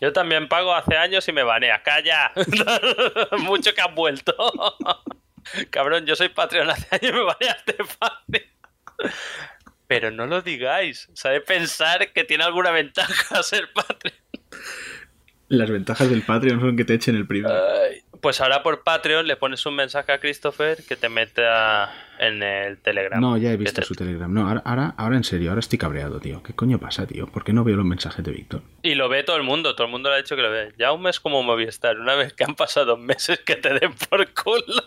Yo también pago hace años y me banea. ¡Calla! Mucho que has vuelto. Cabrón, yo soy Patreon hace años y me baneaste fácil. Pero no lo digáis. ¿Sabes pensar que tiene alguna ventaja ser Patreon? Las ventajas del Patreon son que te echen el primero. Ay, Pues ahora por Patreon le pones un mensaje a Christopher que te meta en el Telegram. No, ya he visto te- su Telegram. No, ahora, ahora, ahora en serio, ahora estoy cabreado, tío. ¿Qué coño pasa, tío? ¿Por qué no veo los mensajes de Víctor? Y lo ve todo el mundo, todo el mundo le ha dicho que lo ve. Ya un mes como Movistar, una vez que han pasado meses que te den por culo.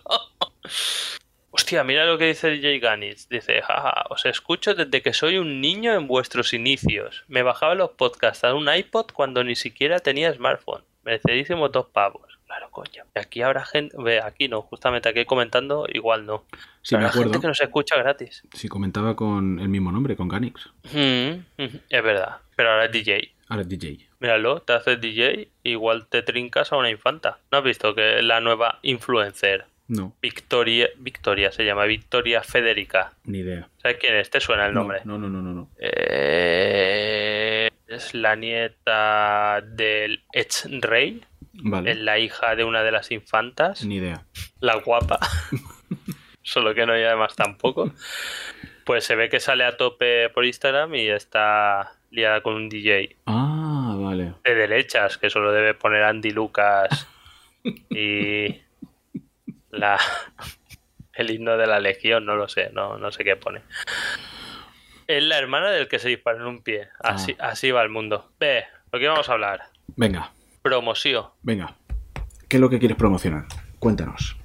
Hostia, mira lo que dice DJ Ganis. Dice, jaja, os escucho desde que soy un niño en vuestros inicios. Me bajaba los podcasts a un iPod cuando ni siquiera tenía smartphone. Merecidísimos dos pavos. Claro, coño. Y aquí habrá gente... Ve, aquí no, justamente aquí comentando, igual no. Sí, me habrá gente acuerdo. que nos escucha gratis. Si comentaba con el mismo nombre, con Ganix. Mm, mm, es verdad. Pero ahora es DJ. Ahora es DJ. Míralo, te haces DJ, igual te trincas a una infanta. ¿No has visto que la nueva influencer, No, Victoria, Victoria se llama, Victoria Federica? ni idea. ¿Sabes quién es? ¿Te suena el No, nombre? No, no, no, no, no. Eh, es la nieta del ex rey. Vale. Es la hija de una de las infantas. Ni idea. La guapa. Solo que no hay además tampoco. Pues se ve que sale a tope por Instagram y está liada con un DJ Ah, vale. de derechas, que solo debe poner Andy Lucas y la el himno de la legión, no lo sé, no, no sé qué pone. Es la hermana del que se dispara en un pie. Así, así va el mundo. Ve, lo que vamos a hablar. Venga, Promoción. venga. ¿Qué es lo que quieres promocionar? Cuéntanos.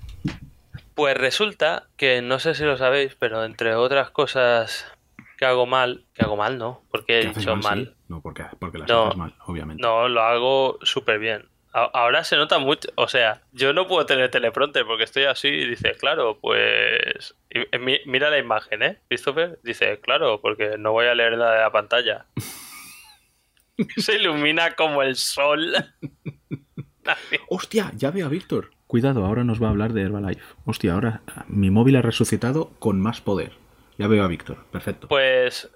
Pues resulta que no sé si lo sabéis, pero entre otras cosas que hago mal, que hago mal, ¿no? Porque he ¿Qué haces dicho mal. sí? No, porque, porque las No. haces mal, obviamente. No, lo hago súper bien. Ahora se nota mucho, o sea, yo no puedo tener teleprompter porque estoy así y dice, claro, pues... mi- Mira la imagen, ¿eh? Christopher dice, claro, porque no voy a leer nada de la pantalla. se ilumina como el sol. Hostia, ya veo a Víctor. Cuidado, ahora nos va a hablar de Herbalife. Hostia, ahora mi móvil ha resucitado con más poder. Ya veo a Víctor, perfecto. Pues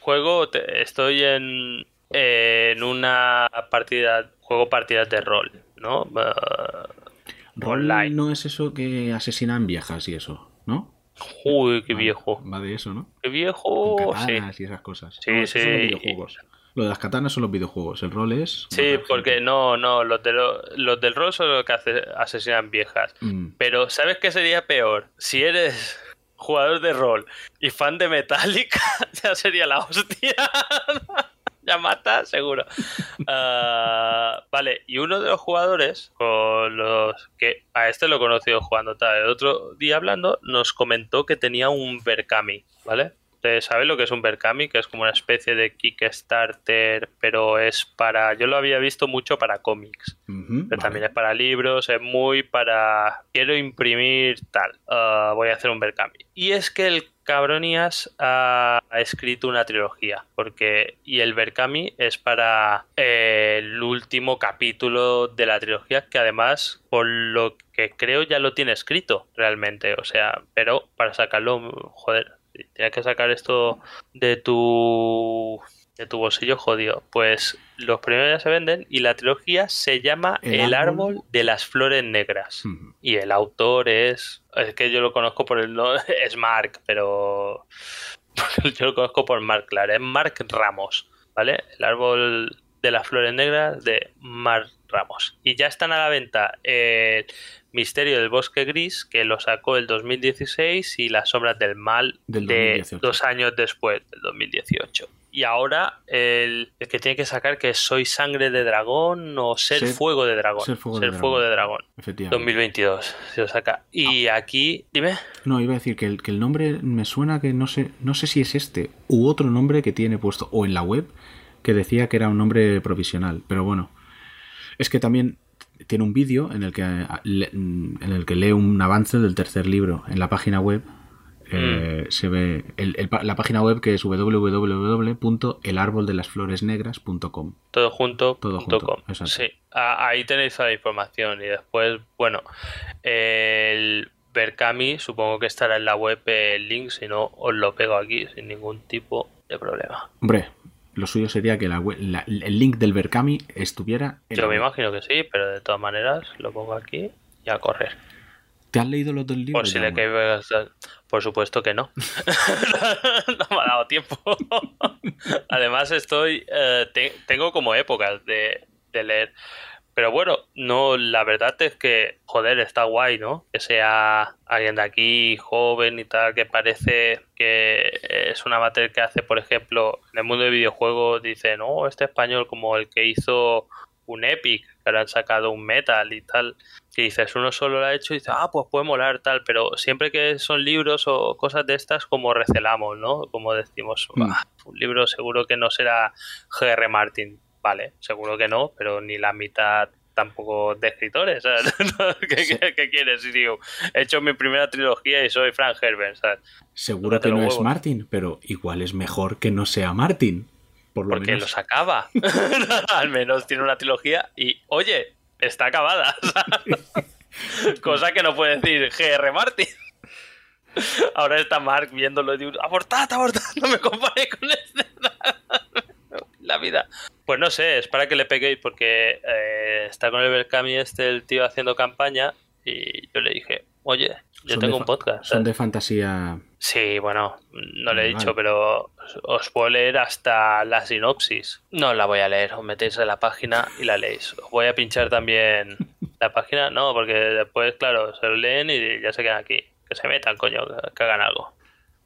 juego, te- estoy en, en una partida, juego partidas de rol, ¿no? Uh, Rol online. no es eso que asesinan viejas y eso, ¿no? uy, qué Va- viejo. Va de eso, ¿no? Qué Con viejo, sí. katanas y esas cosas. Sí, No, son sí. Lo de las katanas son los videojuegos. El rol es. Sí, porque gente. no, no, los, de lo- los del rol son los que asesinan viejas. Mm. Pero ¿sabes qué sería peor? Si eres jugador de rol y fan de Metallica, ya sería la hostia. ya mata, seguro. Ah, vale, y uno de los jugadores, con los que a este lo he conocido jugando tal, el otro día hablando, nos comentó que tenía un Berkami, ¿vale? ¿Ustedes saben lo que es un Berkami? Que es como una especie de Kickstarter, pero es para. Yo lo había visto mucho para cómics. Pero vale. también es para libros, es muy para. Quiero imprimir tal. ah, voy a hacer un Berkami. Y es que el Cabronías ha, ha escrito una trilogía. Porque. Y el Berkami es para eh, el último capítulo de la trilogía. Que además, por lo que creo, ya lo tiene escrito realmente. O sea, pero para sacarlo. Joder. Tienes que sacar esto de tu de tu bolsillo jodido. Pues los primeros ya se venden y la trilogía se llama El El, árbol- árbol de las flores negras. Y el autor es. Es que yo lo conozco por el. No, es Mark, pero. Yo lo conozco por Mark, claro. Es Mark Ramos, ¿vale? El árbol de las flores negras de Mark Ramos. Y ya están a la venta Misterio del Bosque Gris, que lo sacó el 2016, y Las Sombras del Mal Del de 2018. dos años después, del 2018. Y ahora el, el que tiene que sacar que es Soy Sangre de Dragón o Ser, Ser- Fuego de Dragón. Ser Fuego de Fuego Dragón. de Dragón. Efectivamente. 2022 se lo saca. Y aquí, dime. No, iba a decir que el, que el nombre me suena que no sé, no sé si es este u otro nombre que tiene puesto o en la web que decía que era un nombre provisional, pero bueno. Es que también tiene un vídeo en el que eh, le- en el que lee un avance del tercer libro en la página web. eh, se ve el- el la página web que es www.elarboldelasfloresnegras.com. Todo junto. Todo punto junto, com. Sí, ahí tenéis toda la información. Y después, bueno, el Berkami, supongo que estará en la web el link, si no, os lo pego aquí sin ningún tipo de problema. Hombre, lo suyo sería que la la- el link del Berkami estuviera en Yo me imagino que sí, pero de todas maneras lo pongo aquí y a correr. ¿Te has leído los dos libros? Por si le Jaume? cae- Por supuesto que no. no me ha dado tiempo. Además, estoy. eh, te- tengo como épocas de, de leer. Pero bueno, no, la verdad es que, joder, está guay, ¿no? Que sea alguien de aquí, joven y tal, que parece que es un amateur que hace, por ejemplo, en el mundo de videojuegos, dice, no, este español como el que hizo un Epic, que ahora han sacado un Metal y tal, que dices, uno solo lo ha hecho y dices, ah, pues puede molar tal, pero siempre que son libros o cosas de estas, como recelamos, ¿no? Como decimos, Mm. "Bah, un libro seguro que no será G.R. Martin, vale, seguro que no, pero ni la mitad tampoco de escritores, ¿sabes? ¿Qué, qué- qué quieres? Y digo, he hecho mi primera trilogía y soy Frank Herbert, ¿sabes? Seguro que no es. Martin, pero igual es mejor que no sea Martin. Por lo Porque menos. los acaba. Al menos tiene una trilogía y, oye, está acabada. Cosa que no puede decir G.R. Martin. Ahora está Mark viéndolo y digo, abortad, abortad, no me compare con este. La vida. Pues no sé, es para que le peguéis porque eh, está con el Berkami este el tío haciendo campaña y yo le dije, oye, yo Son tengo un podcast. Son ¿sabes? de fantasía. Sí, bueno, no le he Vale. dicho, pero os- puedo leer hasta la sinopsis. No la voy a leer, os metéis en la página y la leéis. Os voy a pinchar también la página, no, porque después, claro, se lo leen y ya se quedan aquí. Que se metan, coño, que, que hagan algo.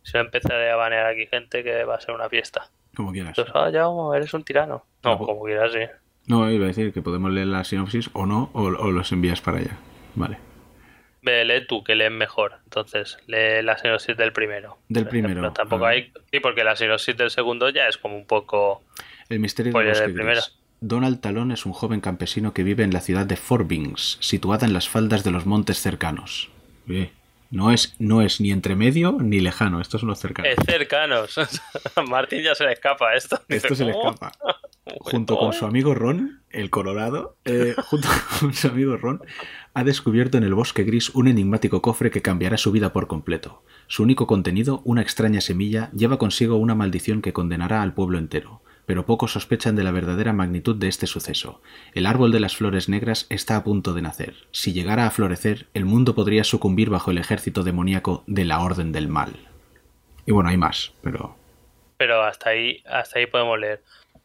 Si no empezaré a banear aquí gente que va a ser una fiesta. Como quieras. Ah, ya, eres un tirano. No, como quieras, sí. No, iba a decir que podemos leer la sinopsis o no, o, o los envías para allá. Vale. Ve, lee tú, que lees mejor. Entonces, lee la sinopsis del primero. Del primero, ejemplo. Tampoco hay... Sí, porque la sinopsis del segundo ya es como un poco... El misterio del ya bosque del primero. Donald Talón es un joven campesino que vive en la ciudad de Forbings, situada en las faldas de los montes cercanos. Bien. No es, no es ni entre medio ni lejano, estos son los cercanos. Es cercanos. Martín ya se le escapa esto. Esto se le escapa. Junto con su amigo Ron, el Colorado, eh, junto con su amigo Ron, ha descubierto en el bosque gris un enigmático cofre que cambiará su vida por completo. Su único contenido, una extraña semilla, lleva consigo una maldición que condenará al pueblo entero. Pero pocos sospechan de la verdadera magnitud de este suceso. El árbol de las flores negras está a punto de nacer. Si llegara a florecer, el mundo podría sucumbir bajo el ejército demoníaco de la Orden del Mal. Y bueno, hay más, pero Pero hasta ahí, hasta ahí podemos leer.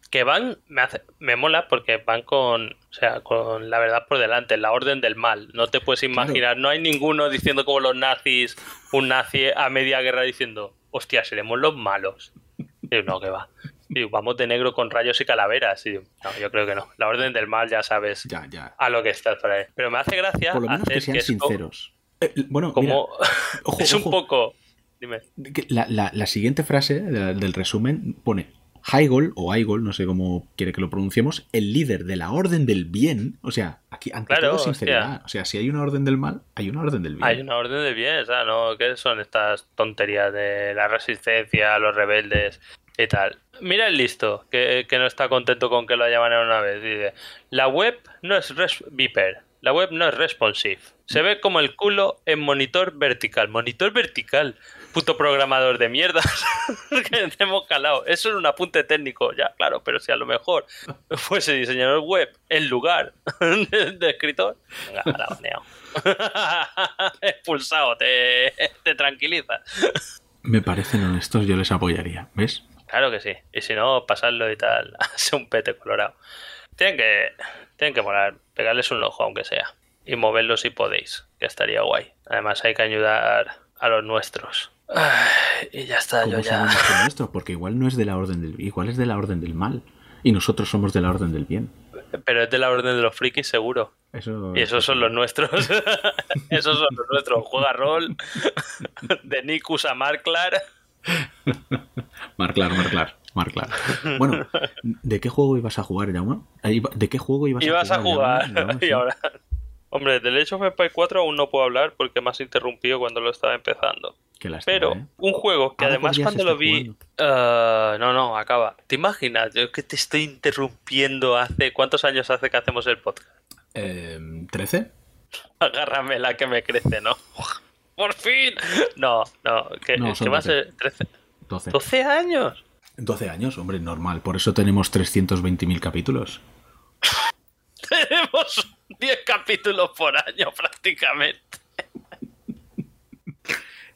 Que van, me, hace, me mola porque van con, o sea, con la verdad por delante, la orden del mal. No te puedes imaginar, no hay ninguno diciendo como los nazis, un nazi a media guerra diciendo, hostia, seremos los malos. Y no, que va. Y vamos de negro con rayos y calaveras. Y, no, yo creo que no. La orden del mal ya sabes ya, ya. a lo que estás por ahí. Pero me hace gracia Por lo menos hacer que sean sinceros. Eh, bueno, como mira, ojo, es un ojo. poco dime la, la- la siguiente frase de- del resumen pone Heigol o Heigol, no sé cómo quiere que lo pronunciemos, el líder de la orden del bien. O sea, aquí ante Claro, todo sinceridad. O sea, si hay una orden del mal, hay una orden del bien. hay una orden de bien o sea no qué son estas tonterías de la resistencia los rebeldes y tal mira el listo que, no está contento con que lo haya baneado una vez. Dice la web no es res Viper. La web no es responsive. Se ve como el culo en monitor vertical. Monitor vertical puto programador de mierda. Que hemos calado. Eso es un apunte técnico ya claro pero si a lo mejor fuese diseñador web en lugar de, escritor venga, expulsado te, te tranquiliza. Me parecen honestos, yo les apoyaría. ¿Ves? Claro que sí y si no pasarlo y tal hace un pete colorado tienen que tienen que molar pegarles un ojo aunque sea y moverlos si podéis que estaría guay además hay que ayudar a los nuestros Ay, y ya está yo ¿Cómo ya sabemos que es nuestro? Porque igual no es de la orden del igual es de la orden del mal. Y nosotros somos de la orden del bien. pero es de la orden de los frikis seguro Eso, Y esos son los nuestros. esos son los nuestros. Juega rol. De Nikus a Marklar. Marclar, Marclar, Marclar. Bueno, ¿de qué juego ibas a jugar, Jaume? Ahí va- ¿De qué juego ibas, Ibas a jugar. Jaume? Jaume, y sí. ahora. Hombre, del Age of Empires 4 aún no puedo hablar porque me has interrumpido cuando lo estaba empezando. Qué lástima, Pero ¿eh? un juego que Ahora además cuando lo vi. Ah, no, no, acaba. ¿Te imaginas? Yo que te estoy interrumpiendo hace. ¿Cuántos años hace que hacemos el podcast? Eh, ¿13? Agárrame la que me crece, ¿no? ¡Por fin! No, no, que, No, que va a 12. ser 13. 12. ¿12 años? 12 años, hombre, normal. Por eso tenemos 320.000 capítulos. Tenemos 10 capítulos por año prácticamente.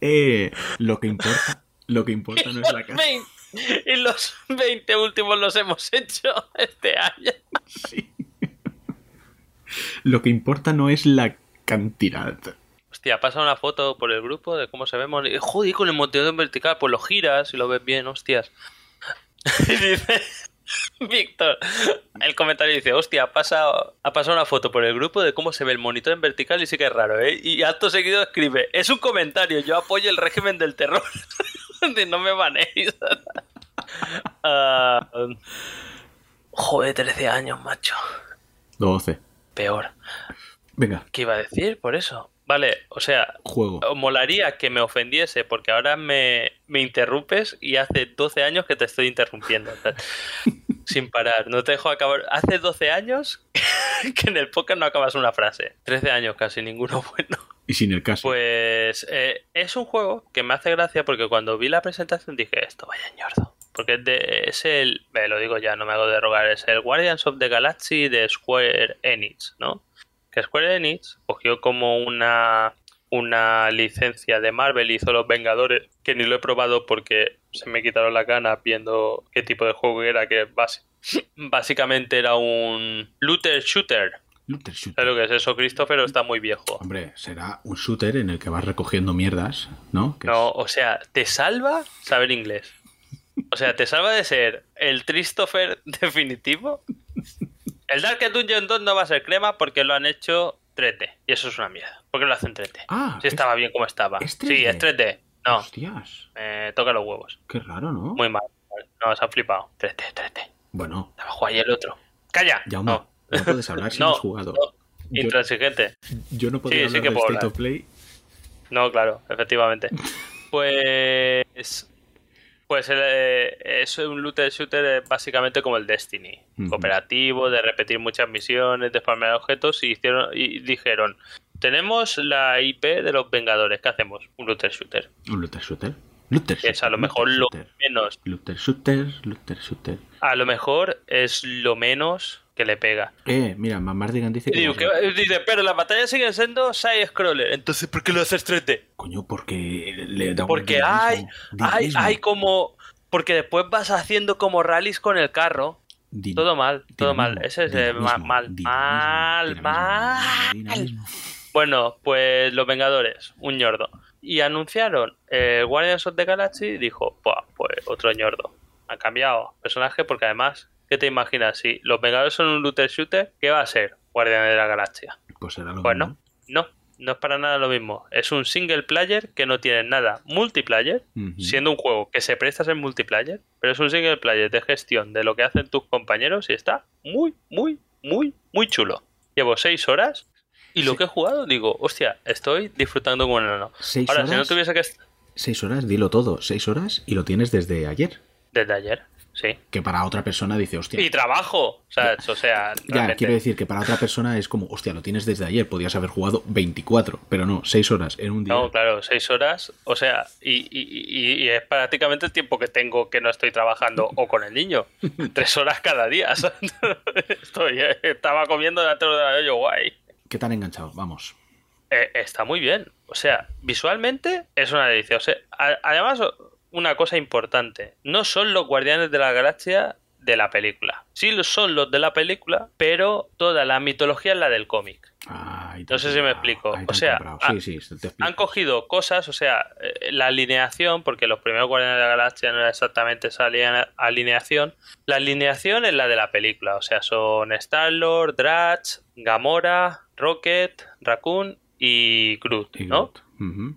Eh, lo que importa, lo que importa no es la casa. 20 y los 20 últimos los hemos hecho este año. Sí. Lo que importa no es la cantidad. Hostia, pasa una foto por el grupo de cómo se ve. Moni- Joder, con el monteo en vertical, pues lo giras y lo ves bien, hostias. Y dice Víctor, el comentario dice, hostia, ha pasado, ha pasado una foto por el grupo de cómo se ve el monitor en vertical y sí que es raro, ¿eh? Y acto seguido escribe, es un comentario, yo apoyo el régimen del terror. No me banéis. Ah, joder, 13 años, macho. 12. Peor. Venga, ¿Qué iba a decir por eso? Vale, o sea, juego. molaría que me ofendiese porque ahora me, me interrumpes y hace 12 años que te estoy interrumpiendo. sin parar, no te dejo acabar. Hace 12 años que en el podcast no acabas una frase. 13 años casi, ninguno bueno. Y sin el caso. Pues eh, es un juego que me hace gracia porque cuando vi la presentación dije, esto vaya ñordo. porque es, de- es el, me lo digo ya, no me hago de rogar, es el Guardians of the Galaxy de Square Enix, ¿no? Que Square Enix cogió como una una licencia de Marvel y hizo Los Vengadores, que ni lo he probado porque se me quitaron la gana viendo qué tipo de juego era, que basi- básicamente era un looter shooter. Looter shooter. ¿Sabes lo que es eso, Christopher? ¿O está muy viejo? Hombre, será un shooter en el que vas recogiendo mierdas, ¿no? No, es- o sea, te salva saber inglés. O sea, te salva de ser el Christopher definitivo. El Dark Dungeon 2 no va a ser crema porque lo han hecho 3D. Y eso es una mierda. ¿Por qué lo hacen 3D? Ah, si estaba bien como estaba. ¿es Sí, 3D? es 3D. No, Hostias, me toca los huevos. qué raro, ¿no? Muy mal. No, se han flipado. 3D, 3D. Bueno, Abajo ahí el otro. ¡Calla! ya no. no puedes hablar si no, No, has jugado. no. Yo, Intransigente. yo no podía Sí, sí hablar que del puedo State hablar. of Play. No, claro, efectivamente. Pues. Pues el, eh, es un looter shooter eh, básicamente como el Destiny. Cooperativo, de repetir muchas misiones, de farmear objetos y, hicieron, y dijeron: Tenemos la IP de los Vengadores, ¿qué hacemos? Un looter shooter. Un looter shooter. Looter Que es a shooter, lo mejor looter lo shooter. menos. Looter shooter, looter shooter. A lo mejor es lo menos que le pega. Eh, mira, Mamardigan dice que... digo, ¿qué- dice, pero las batallas siguen siendo side-scroller. Entonces, ¿por qué lo haces 3D? Coño, porque le da un Porque hay, hay, hay como. Porque después vas haciendo como rallies con el carro. din- Todo mal, todo mal. Ese es eh, mal, mal, dinamismo, mal. dinamismo. Bueno, pues los Vengadores, un ñordo. Y anunciaron eh, Guardians of the Galaxy y dijo, "Buah, pues otro ñordo. Han cambiado personaje porque además, ¿qué te imaginas? Si los Vengadores son un looter shooter, ¿qué va a ser Guardianes de la Galaxia? Pues será lo Bueno, no, no es para nada lo mismo. Es un single player que no tiene nada multiplayer, mismo. Siendo un juego que se presta a ser multiplayer, pero es un single player de gestión de lo que hacen tus compañeros y está muy, muy, muy, muy chulo. Llevo seis horas y lo Sí. que he jugado, digo, hostia, estoy disfrutando como un enano. Ahora, si no horas, tuviese que... seis horas, dilo todo. Seis horas y lo tienes desde ayer. Desde ayer, sí. Que para otra persona dice, hostia. Y trabajo. O sea, Ya, realmente- quiero decir que para otra persona es como, hostia, lo tienes desde ayer, podías haber jugado 24, pero no, 6 horas en un día. No, claro, seis horas, o sea, y, y- y- y es prácticamente el tiempo que tengo que no estoy trabajando o con el niño. Tres horas cada día. ¿sabes? Estoy, eh, estaba comiendo delante del ordenador, yo guay. ¿Qué tan enganchado? Vamos. Eh, está muy bien. O sea, visualmente es una delicia. O sea, además, una cosa importante. No son los guardianes de la galaxia de la película. Sí son los de la película, pero toda la mitología es la del cómic. Ay, No sé si me explico. O sea, ah, sí, sí, te explico. Han cogido cosas, o sea, eh, la alineación, porque los primeros Guardianes de la Galaxia no era exactamente esa alinea- alineación. La alineación es la de la película, o sea, son Star-Lord, Drax, Gamora, Rocket, Raccoon y Groot, Y ¿no?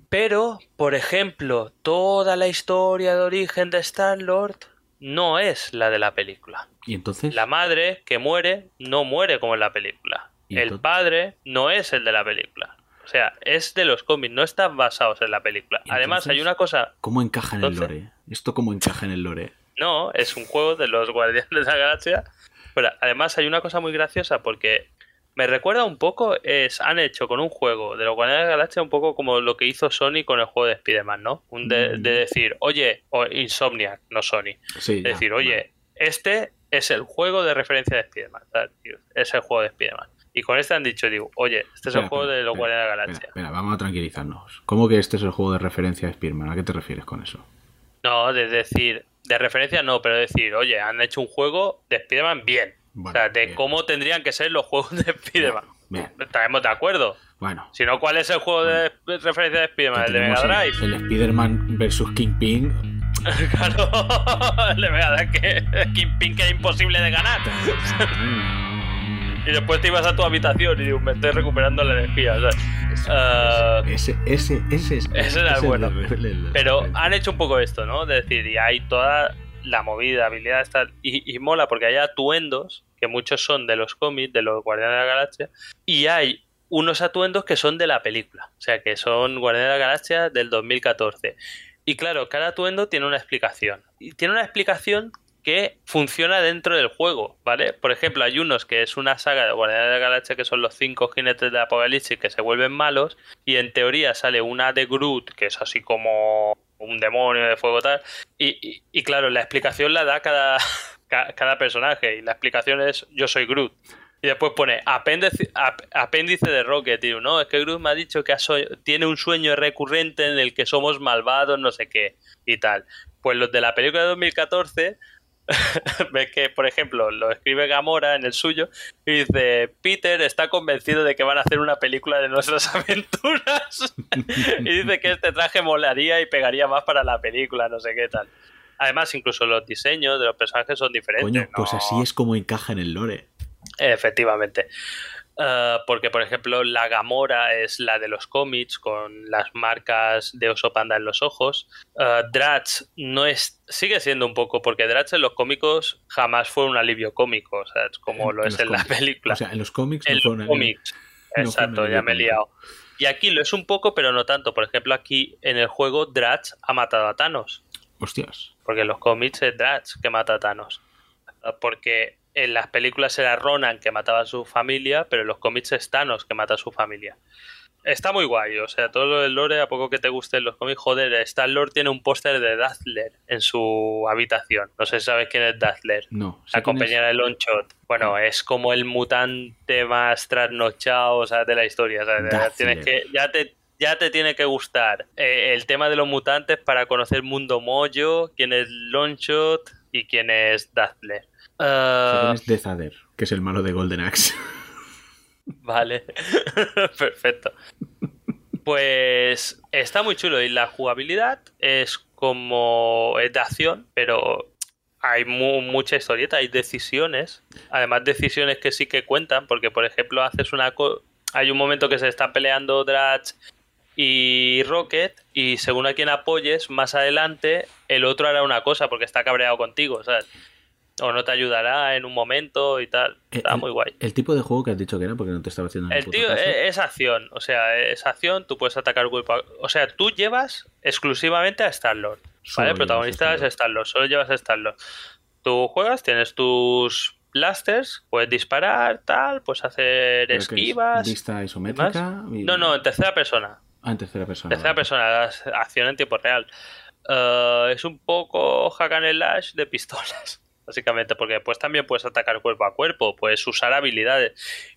Pero, por ejemplo, toda la historia de origen de Star-Lord no es la de la película. Y entonces, La madre que muere no muere como en la película. ¿Y El padre no es el de la película. O sea, es de los cómics, no están basados en la película. ¿Y Además, hay una cosa. ¿cómo encaja en el lore? ¿Esto cómo encaja en el lore? No, es un juego de los Guardianes de la Galaxia. Pero además hay una cosa muy graciosa porque me recuerda un poco, es, han hecho con un juego de los Guardianes de la Galaxia un poco como lo que hizo Sony con el juego de Spider-Man, ¿no? Un de, Mm. de decir, oye, o Insomniac, no Sony. Sí, ya, decir, vale. oye, este es el juego de referencia de Spider-Man. Es el juego de Spider-Man. Y con este han dicho, digo, oye, este es Espera, el juego espera, de los Guardianes de la Galaxia. espera, vamos a tranquilizarnos. ¿Cómo que este es el juego de referencia de Spearman? ¿A qué te refieres con eso? No, de decir, de referencia no, pero decir, oye, han hecho un juego de Spider-Man bien. Bueno, o sea, de bien. cómo tendrían que ser los juegos de Spider-Man. Estaremos de acuerdo. bueno. Si no, ¿cuál es el juego de de referencia de Spider-Man? ¿El de Mega Drive? el, el Spider-Man versus Kingpin. claro, el de Mega Drive que Kingpin que era imposible de ganar. Y después te ibas a tu habitación y digo, me estoy recuperando la energía. ¿sabes? Ah, Ese, ese, ese, es- Ese era el ese bueno. de- el- el- Pero han hecho un poco esto, ¿no? De decir, y hay toda la movida, habilidad tal. Y, y mola porque hay atuendos, que muchos son de los cómics, de los Guardianes de la Galaxia, y hay unos atuendos que son de la película. O sea, que son Guardianes de la Galaxia del 2014. Y claro, cada atuendo tiene una explicación. Y tiene una explicación que funciona dentro del juego, ¿vale? Por ejemplo, hay unos que es una saga de Guardianes de la Galaxia que son los cinco jinetes de Apocalipsis que se vuelven malos y en teoría sale una de Groot que es así como un demonio de fuego tal. Y, y, claro, la explicación la da cada, cada personaje. Y la explicación es yo soy Groot. Y después pone apéndice, apéndice de Rocket, tío. No, es que Groot me ha dicho que tiene un sueño recurrente en el que somos malvados, no sé qué, y tal. Pues los de la película de 2014 ves que, por ejemplo, lo escribe Gamora en el suyo y dice, Peter está convencido de que van a hacer una película de nuestras aventuras y dice que este traje molaría y pegaría más para la película, no sé qué tal. Además, incluso los diseños de los personajes son diferentes. Coño, pues así es como encaja en el lore. Efectivamente. Eh, porque, por ejemplo, la Gamora es la de los cómics con las marcas de oso panda en los ojos. Uh, Drax no es. Sigue siendo un poco, porque Drax en los cómicos jamás fue un alivio cómico, o sea, es como lo es en la película. O sea, en los cómics en los cómics. Exacto, ya me he liado. Y aquí lo es un poco, pero no tanto. Por ejemplo, aquí en el juego Drax ha matado a Thanos. Hostias. Porque en los cómics es Drax que mata a Thanos. Porque en las películas era Ronan que mataba a su familia, pero en los cómics es Thanos que mata a su familia. Está muy guay, o sea, todo lo del lore, a poco que te gusten los cómics, joder, Star Lord tiene un póster de Dazzler en su habitación. No sé si sabes quién es Dazzler. No. La compañera de Longshot. Bueno, es como el mutante más trasnochado o sea, de la historia. O sea, tienes que, ya te, ya te tiene que gustar eh, el tema de los mutantes para conocer Mundo Mojo, quién es Longshot y quién es Dazzler. Uh... es Dezader, que es el malo de Golden Axe. Vale, perfecto. Pues está muy chulo y la jugabilidad es como es de acción, pero hay mucha historieta, hay decisiones, además decisiones que sí que cuentan, porque por ejemplo haces una hay un momento que se están peleando Drax y Rocket y según a quien apoyes más adelante el otro hará una cosa porque está cabreado contigo, ¿sabes? o no te ayudará en un momento y tal. Está muy guay. El tipo de juego que has dicho que era, porque no te estaba haciendo El tío es, acción, o sea, es acción, tú puedes atacar cuerpo O sea, tú llevas exclusivamente a Star-Lord. ¿Vale? El protagonista es Star-Lord, solo llevas a Star-Lord. Tú juegas, tienes tus blasters, puedes disparar, tal, puedes hacer esquivas. ¿Vista isométrica? No, no, en tercera persona. Ah, en tercera persona. Tercera persona, acción en tiempo real. Eh, es un poco hack and slash de pistolas básicamente, porque después también puedes atacar cuerpo a cuerpo, puedes usar habilidades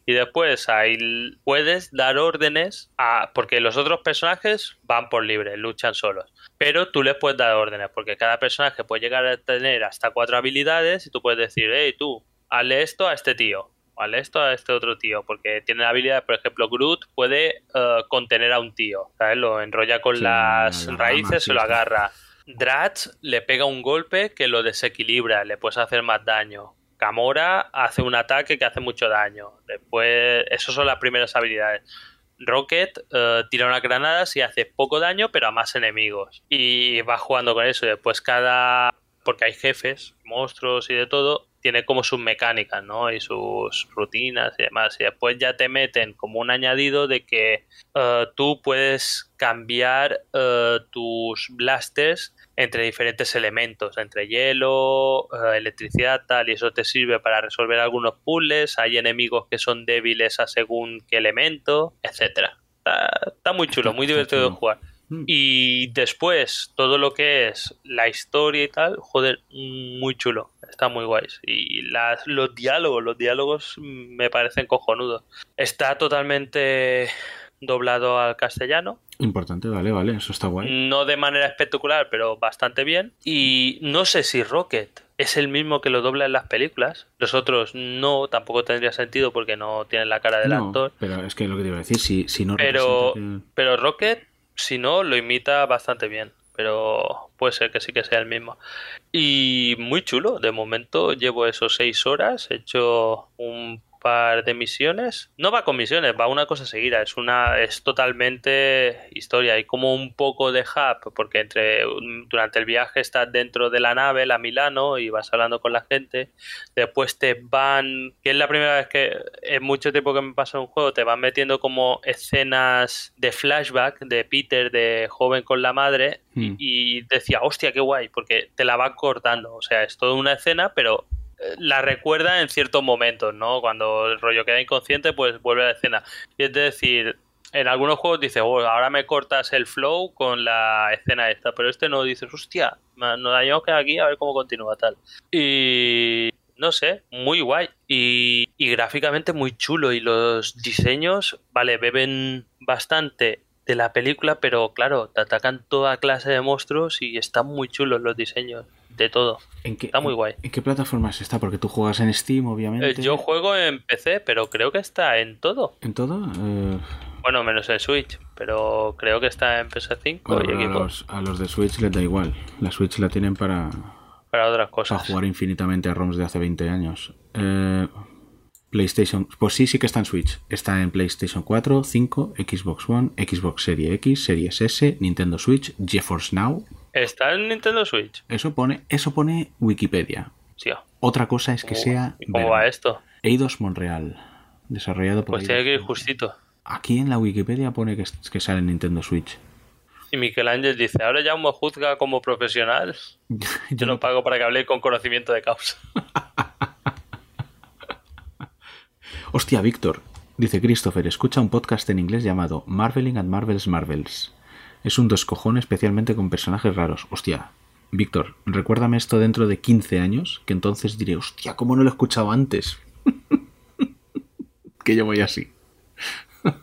y después ahí puedes dar órdenes a porque los otros personajes van por libre, luchan solos, pero tú les puedes dar órdenes porque cada personaje puede llegar a tener hasta cuatro habilidades y tú puedes decir, hey tú, hazle esto a este tío, hazle esto a este otro tío, porque tiene habilidades, por ejemplo, Groot puede eh, contener a un tío, ¿sabes? Lo enrolla con las raíces, se lo agarra. Dratch le pega un golpe que lo desequilibra, le puedes hacer más daño. Gamora hace un ataque que hace mucho daño. Después, esas son las primeras habilidades. Rocket eh, tira unas granadas y hace poco daño, pero a más enemigos. Y va jugando con eso. después cada. Porque hay jefes, monstruos y de todo tiene como sus mecánicas, ¿no? Y sus rutinas y demás. Y después ya te meten como un añadido de que eh, tú puedes cambiar eh, tus blasters entre diferentes elementos, entre hielo, eh, electricidad, tal, y eso te sirve para resolver algunos puzzles. Hay enemigos que son débiles a según qué elemento, etcétera. Está, muy chulo, muy divertido de jugar. Mm. Y después, todo lo que es la historia y tal, joder, muy chulo. Está muy guay. Y las, los diálogos, los diálogos me parecen cojonudos. Está totalmente doblado al castellano. Importante, vale, vale, eso está guay. No de manera espectacular, pero bastante bien. Y no sé si Rocket es el mismo que lo dobla en las películas. Los otros no, tampoco tendría sentido porque no tienen la cara del actor. Pero es que lo que te iba a decir, si, si no pero, pero Rocket si no, lo imita bastante bien. Pero puede ser que sí que sea el mismo. Y muy chulo. De momento llevo esos seis horas. He hecho un par de misiones. No va con misiones, va una cosa seguida. Es una, es totalmente historia. Hay como un poco de hub, porque entre durante el viaje estás dentro de la nave, la Milano, y vas hablando con la gente. Después te van, que es la primera vez que en mucho tiempo que me pasa un juego, te van metiendo como escenas de flashback de Peter de joven con la madre. Y, hmm. y decía, hostia, qué guay, porque te la van cortando. O sea, es toda una escena, pero la recuerda en ciertos momentos, ¿no? Cuando el rollo queda inconsciente, pues vuelve a la escena. Y es decir, en algunos juegos dices, oh, ahora me cortas el flow con la escena esta, pero este no dices, hostia, nos dañamos que aquí a ver cómo continúa tal. Y no sé, muy guay. Y, y gráficamente muy chulo. Y los diseños, vale, beben bastante de la película, pero claro, te atacan toda clase de monstruos y están muy chulos los diseños de todo. ¿En qué, está muy guay. ¿En qué plataformas está? Porque tú juegas en Steam, obviamente. Eh, yo juego en PC, pero creo que está en todo. ¿En todo? Eh, Bueno, menos en Switch, pero creo que está en PS5 bueno, y a, los, a los de Switch les da igual. La Switch la tienen para, Para otras para cosas. jugar infinitamente a ROMs de hace 20 años. Eh, PlayStation. Pues sí, sí que está en Switch. Está en PlayStation 4, 5, Xbox One, Xbox Series X, Series S, Nintendo Switch, GeForce Now. ¿Está en Nintendo Switch? Eso pone, eso pone Wikipedia. Sí. Otra cosa es que sea ¿Y cómo va esto? Eidos Montreal. Desarrollado por Pues tiene que ir justito. Aquí en la Wikipedia pone que, que sale en Nintendo Switch. Y Miquel Ángel dice, ahora ya me juzga como profesional. Yo no pago para que hable con conocimiento de causa. Hostia, Víctor. Dice Christopher, escucha un podcast en inglés llamado Marveling and Marvels Marvels. Es un dos cojones especialmente con personajes raros. Hostia, Víctor, recuérdame esto dentro de 15 años, que entonces diré, hostia, ¿cómo no lo he escuchado antes? que yo voy así.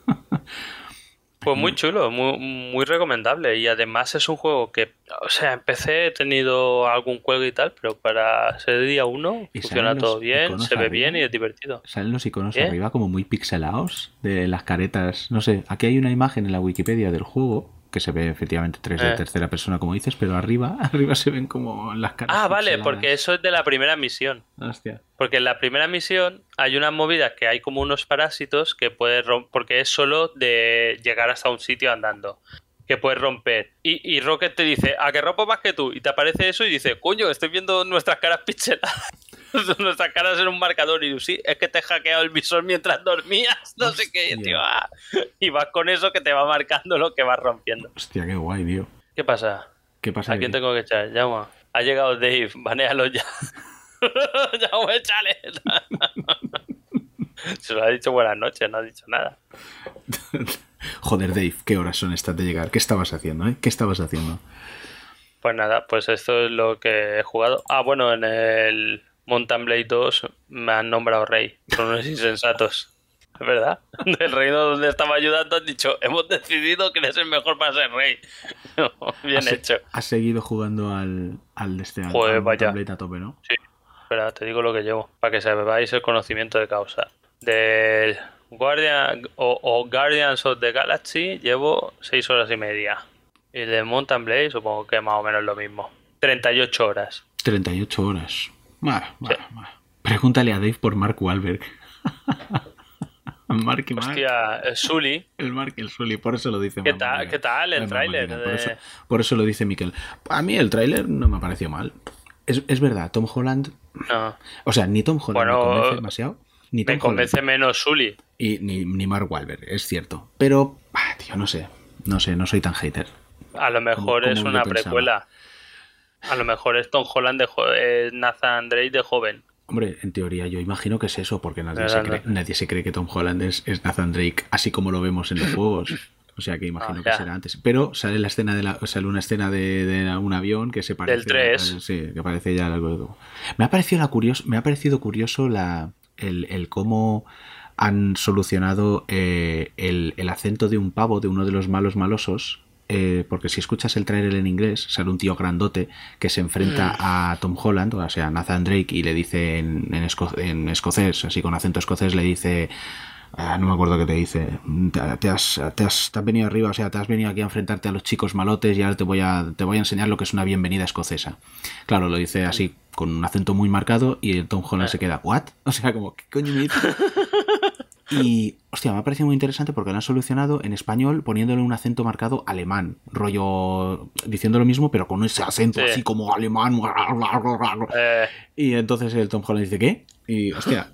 Pues muy chulo, muy, muy recomendable. Y además es un juego que, o sea, en PC he tenido algún juego y tal, pero para ser día uno Y funciona todo bien, se ve arriba. bien y es divertido. Salen los iconos ¿Eh? arriba como muy pixelados de las caretas. No sé, aquí hay una imagen en la Wikipedia del juego que se ve efectivamente 3 de Eh. tercera persona, como dices, pero arriba, arriba se ven como las caras. Ah, vale, porque eso es de la primera misión. Hostia. Porque en la primera misión hay una movida que hay como unos parásitos que puedes romper, porque es solo de llegar hasta un sitio andando, que puedes romper. Y, y Rocket te dice, a que rompo más que tú, y te aparece eso y dice, coño, estoy viendo nuestras caras pixeladas. nuestras caras en un marcador y sí, es que te he hackeado el visor mientras dormías, no sé qué, tío, ah. y vas con eso que te va marcando lo que vas rompiendo. Hostia, qué guay, tío. ¿Qué pasa? ¿Qué pasa? ¿A quién tengo que echar? Llama. Ha llegado Dave, banealo ya. Llama, échale. Se lo ha dicho buenas noches, no ha dicho nada. Joder, Dave, ¿qué horas son estas de llegar? ¿Qué estabas haciendo, eh? ¿Qué estabas haciendo? Pues nada, pues esto es lo que he jugado. Ah, bueno, en el Mountain Blade 2 me han nombrado rey. Son unos insensatos. Es verdad. Del reino donde estaba ayudando han dicho, hemos decidido que eres el mejor para ser rey. Bien ¿Has, hecho. has seguido jugando al, al de este Joder, al vaya. Mountain Blade a tope, ¿no? Sí. Espera, te digo lo que llevo, para que sepáis el conocimiento de causa. Del Guardian o, o Guardians of the Galaxy llevo 6 horas y media. Y de Mountain Blade supongo que más o menos lo mismo. 38 horas. 38 horas. Bah, bah, bah. Pregúntale a Dave por Mark Wahlberg. Mark y Mark. Hostia, eh, Sully. El Mark y el Sully, por eso lo dice ¿Qué Mia. qué tal el tráiler de- Por, eso, por eso lo dice Miquel. A mí el tráiler no me ha parecido mal. Es, es verdad, Tom Holland... No, O sea, ni Tom Holland Bueno, me convence demasiado. Ni Tom me convence menos Sully. Holland, y, ni, ni Mark Wahlberg, es cierto. Pero, ah, tío, no sé. No sé, no soy tan hater. A lo mejor como es yo una precuela. A lo mejor es Tom Holland de es Nathan Drake de joven. Hombre, en teoría yo imagino que es eso, porque nadie, se cree, nadie se cree que Tom Holland es, es Nathan Drake, así como lo vemos en los juegos. O sea que imagino Ah, que será antes. Pero sale la escena de la, sale una escena de, de un avión que se parece. Del 3. sí, que parece ya algo. Me ha parecido la curioso, me ha parecido curioso la, el, el cómo han solucionado eh, el, el acento de un pavo de uno de los malos malosos. Eh, porque si escuchas el trailer en inglés, sale un tío grandote que se enfrenta a Tom Holland, o sea, Nathan Drake, y le dice en, en, esco- en escocés, así con acento escocés, le dice. ah, no me acuerdo qué te dice. Te, te has, te, has, te has venido arriba, o sea, te has venido aquí a enfrentarte a los chicos malotes y ahora te voy a, te voy a enseñar lo que es una bienvenida escocesa. Claro, lo dice así, con un acento muy marcado, y el Tom Holland se queda, ¿what? O sea, como, ¿qué coño me dices? Y, hostia, me ha parecido muy interesante porque lo han solucionado en español poniéndole un acento marcado alemán, rollo diciendo lo mismo, pero con ese acento Sí. así como alemán. Eh, Y entonces el Tom Holland dice, ¿qué? Y, hostia,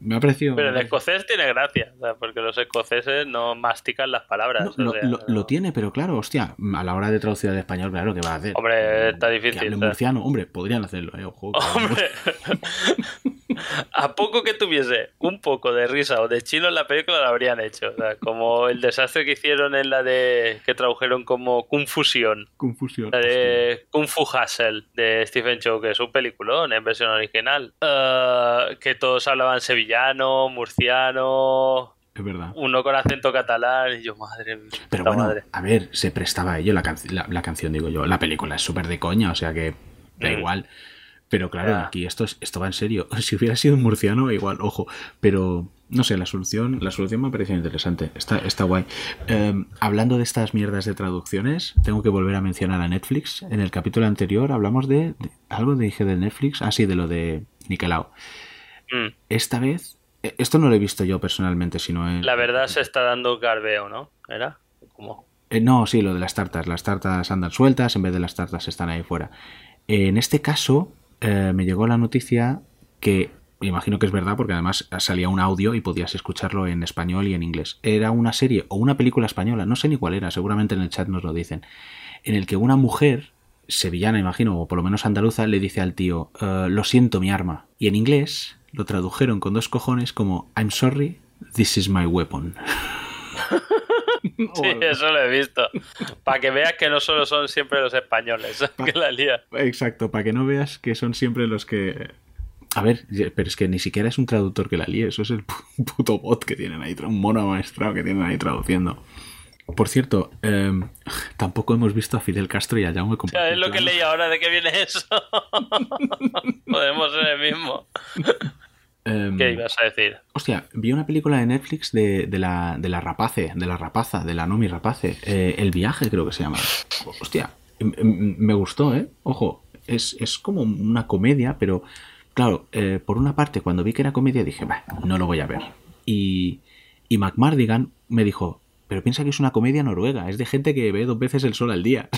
me ha parecido. pero el escocés tiene gracia, porque los escoceses no mastican las palabras. No, o lo, sea, lo- no. lo tiene, pero claro, hostia, a la hora de traducir al español, claro, ¿qué va a hacer? Hombre, está Que difícil. hable o sea. murciano, hombre, podrían hacerlo, eh, ojo. que hable Hombre, A poco que tuviese un poco de risa o de chino en la película lo habrían hecho. O sea, como el desastre que hicieron en la de. que tradujeron como Confusión. Confusión. La de Kung Fu Hustle de Stephen Chow, que es un peliculón en versión original. Eh, que todos hablaban sevillano, murciano, Es verdad. uno con acento catalán. Y yo, madre mía. Pero bueno, madre. a ver, se prestaba a ello la, la, la canción, digo yo. La película es súper de coña, o sea que da Mm. igual. Pero claro, aquí esto, es- esto va en serio. Si hubiera sido un murciano, igual, ojo. Pero no sé, la solución, la solución me ha parecido interesante. Está, está guay. Eh, hablando de estas mierdas de traducciones, tengo que volver a mencionar a Netflix. En el capítulo anterior hablamos de, de- algo dije de Netflix. Ah, sí, de lo de Nicolau. Mm. Esta vez, eh, esto no lo he visto yo personalmente, sino en. La verdad se está dando garbeo, ¿no? ¿Era? ¿Cómo? Eh, no, sí, lo de las tartas. Las tartas andan sueltas en vez de las tartas están ahí fuera. en este caso, eh, me llegó la noticia que, me imagino que es verdad, porque además salía un audio y podías escucharlo en español y en inglés. Era una serie o una película española, no sé ni cuál era, seguramente en el chat nos lo dicen, en el que una mujer, sevillana imagino, o por lo menos andaluza, le dice al tío, "Eh, lo siento mi arma. Y en inglés lo tradujeron con dos cojones como, I'm sorry, this is my weapon. Sí, eso lo he visto. Para que veas que no solo son siempre los españoles que la lían. Exacto, para que no veas que son siempre los que... A ver, pero es que ni siquiera es un traductor que la líe, eso es el pu- puto bot que tienen ahí, un mono maestrado que tienen ahí traduciendo. Por cierto, eh, tampoco hemos visto a Fidel Castro y a Jaume O sea, es lo que leí ahora de que viene eso. Podemos ser el mismo. Em, ¿Qué ibas a decir? Hostia, vi una película de Netflix de, de la, de la rapace, de la rapaza, de la Nomi rapace. eh, el viaje creo que se llama. Hostia, m- m- me gustó, ¿eh? Ojo, es, es como una comedia, pero claro, eh, por una parte cuando vi que era comedia dije, bah, no lo voy a ver. Y, y McMardigan me dijo, pero piensa que es una comedia noruega, es de gente que ve dos veces el sol al día.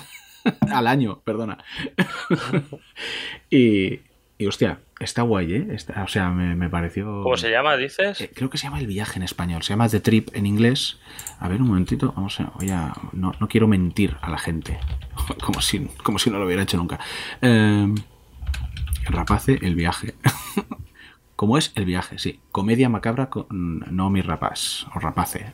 al año, perdona. y, y hostia, está guay, ¿eh? Está- o sea, me, me pareció... ¿Cómo se llama, dices? Eh, creo que se llama El viaje en español. Se llama The Trip en inglés. A ver, un momentito. Vamos a. Voy a no, no quiero mentir a la gente. Como si, como si no lo hubiera hecho nunca. Eh, rapace, El viaje. ¿Cómo es? El viaje, sí. Comedia macabra con No mi rapaz. O rapace.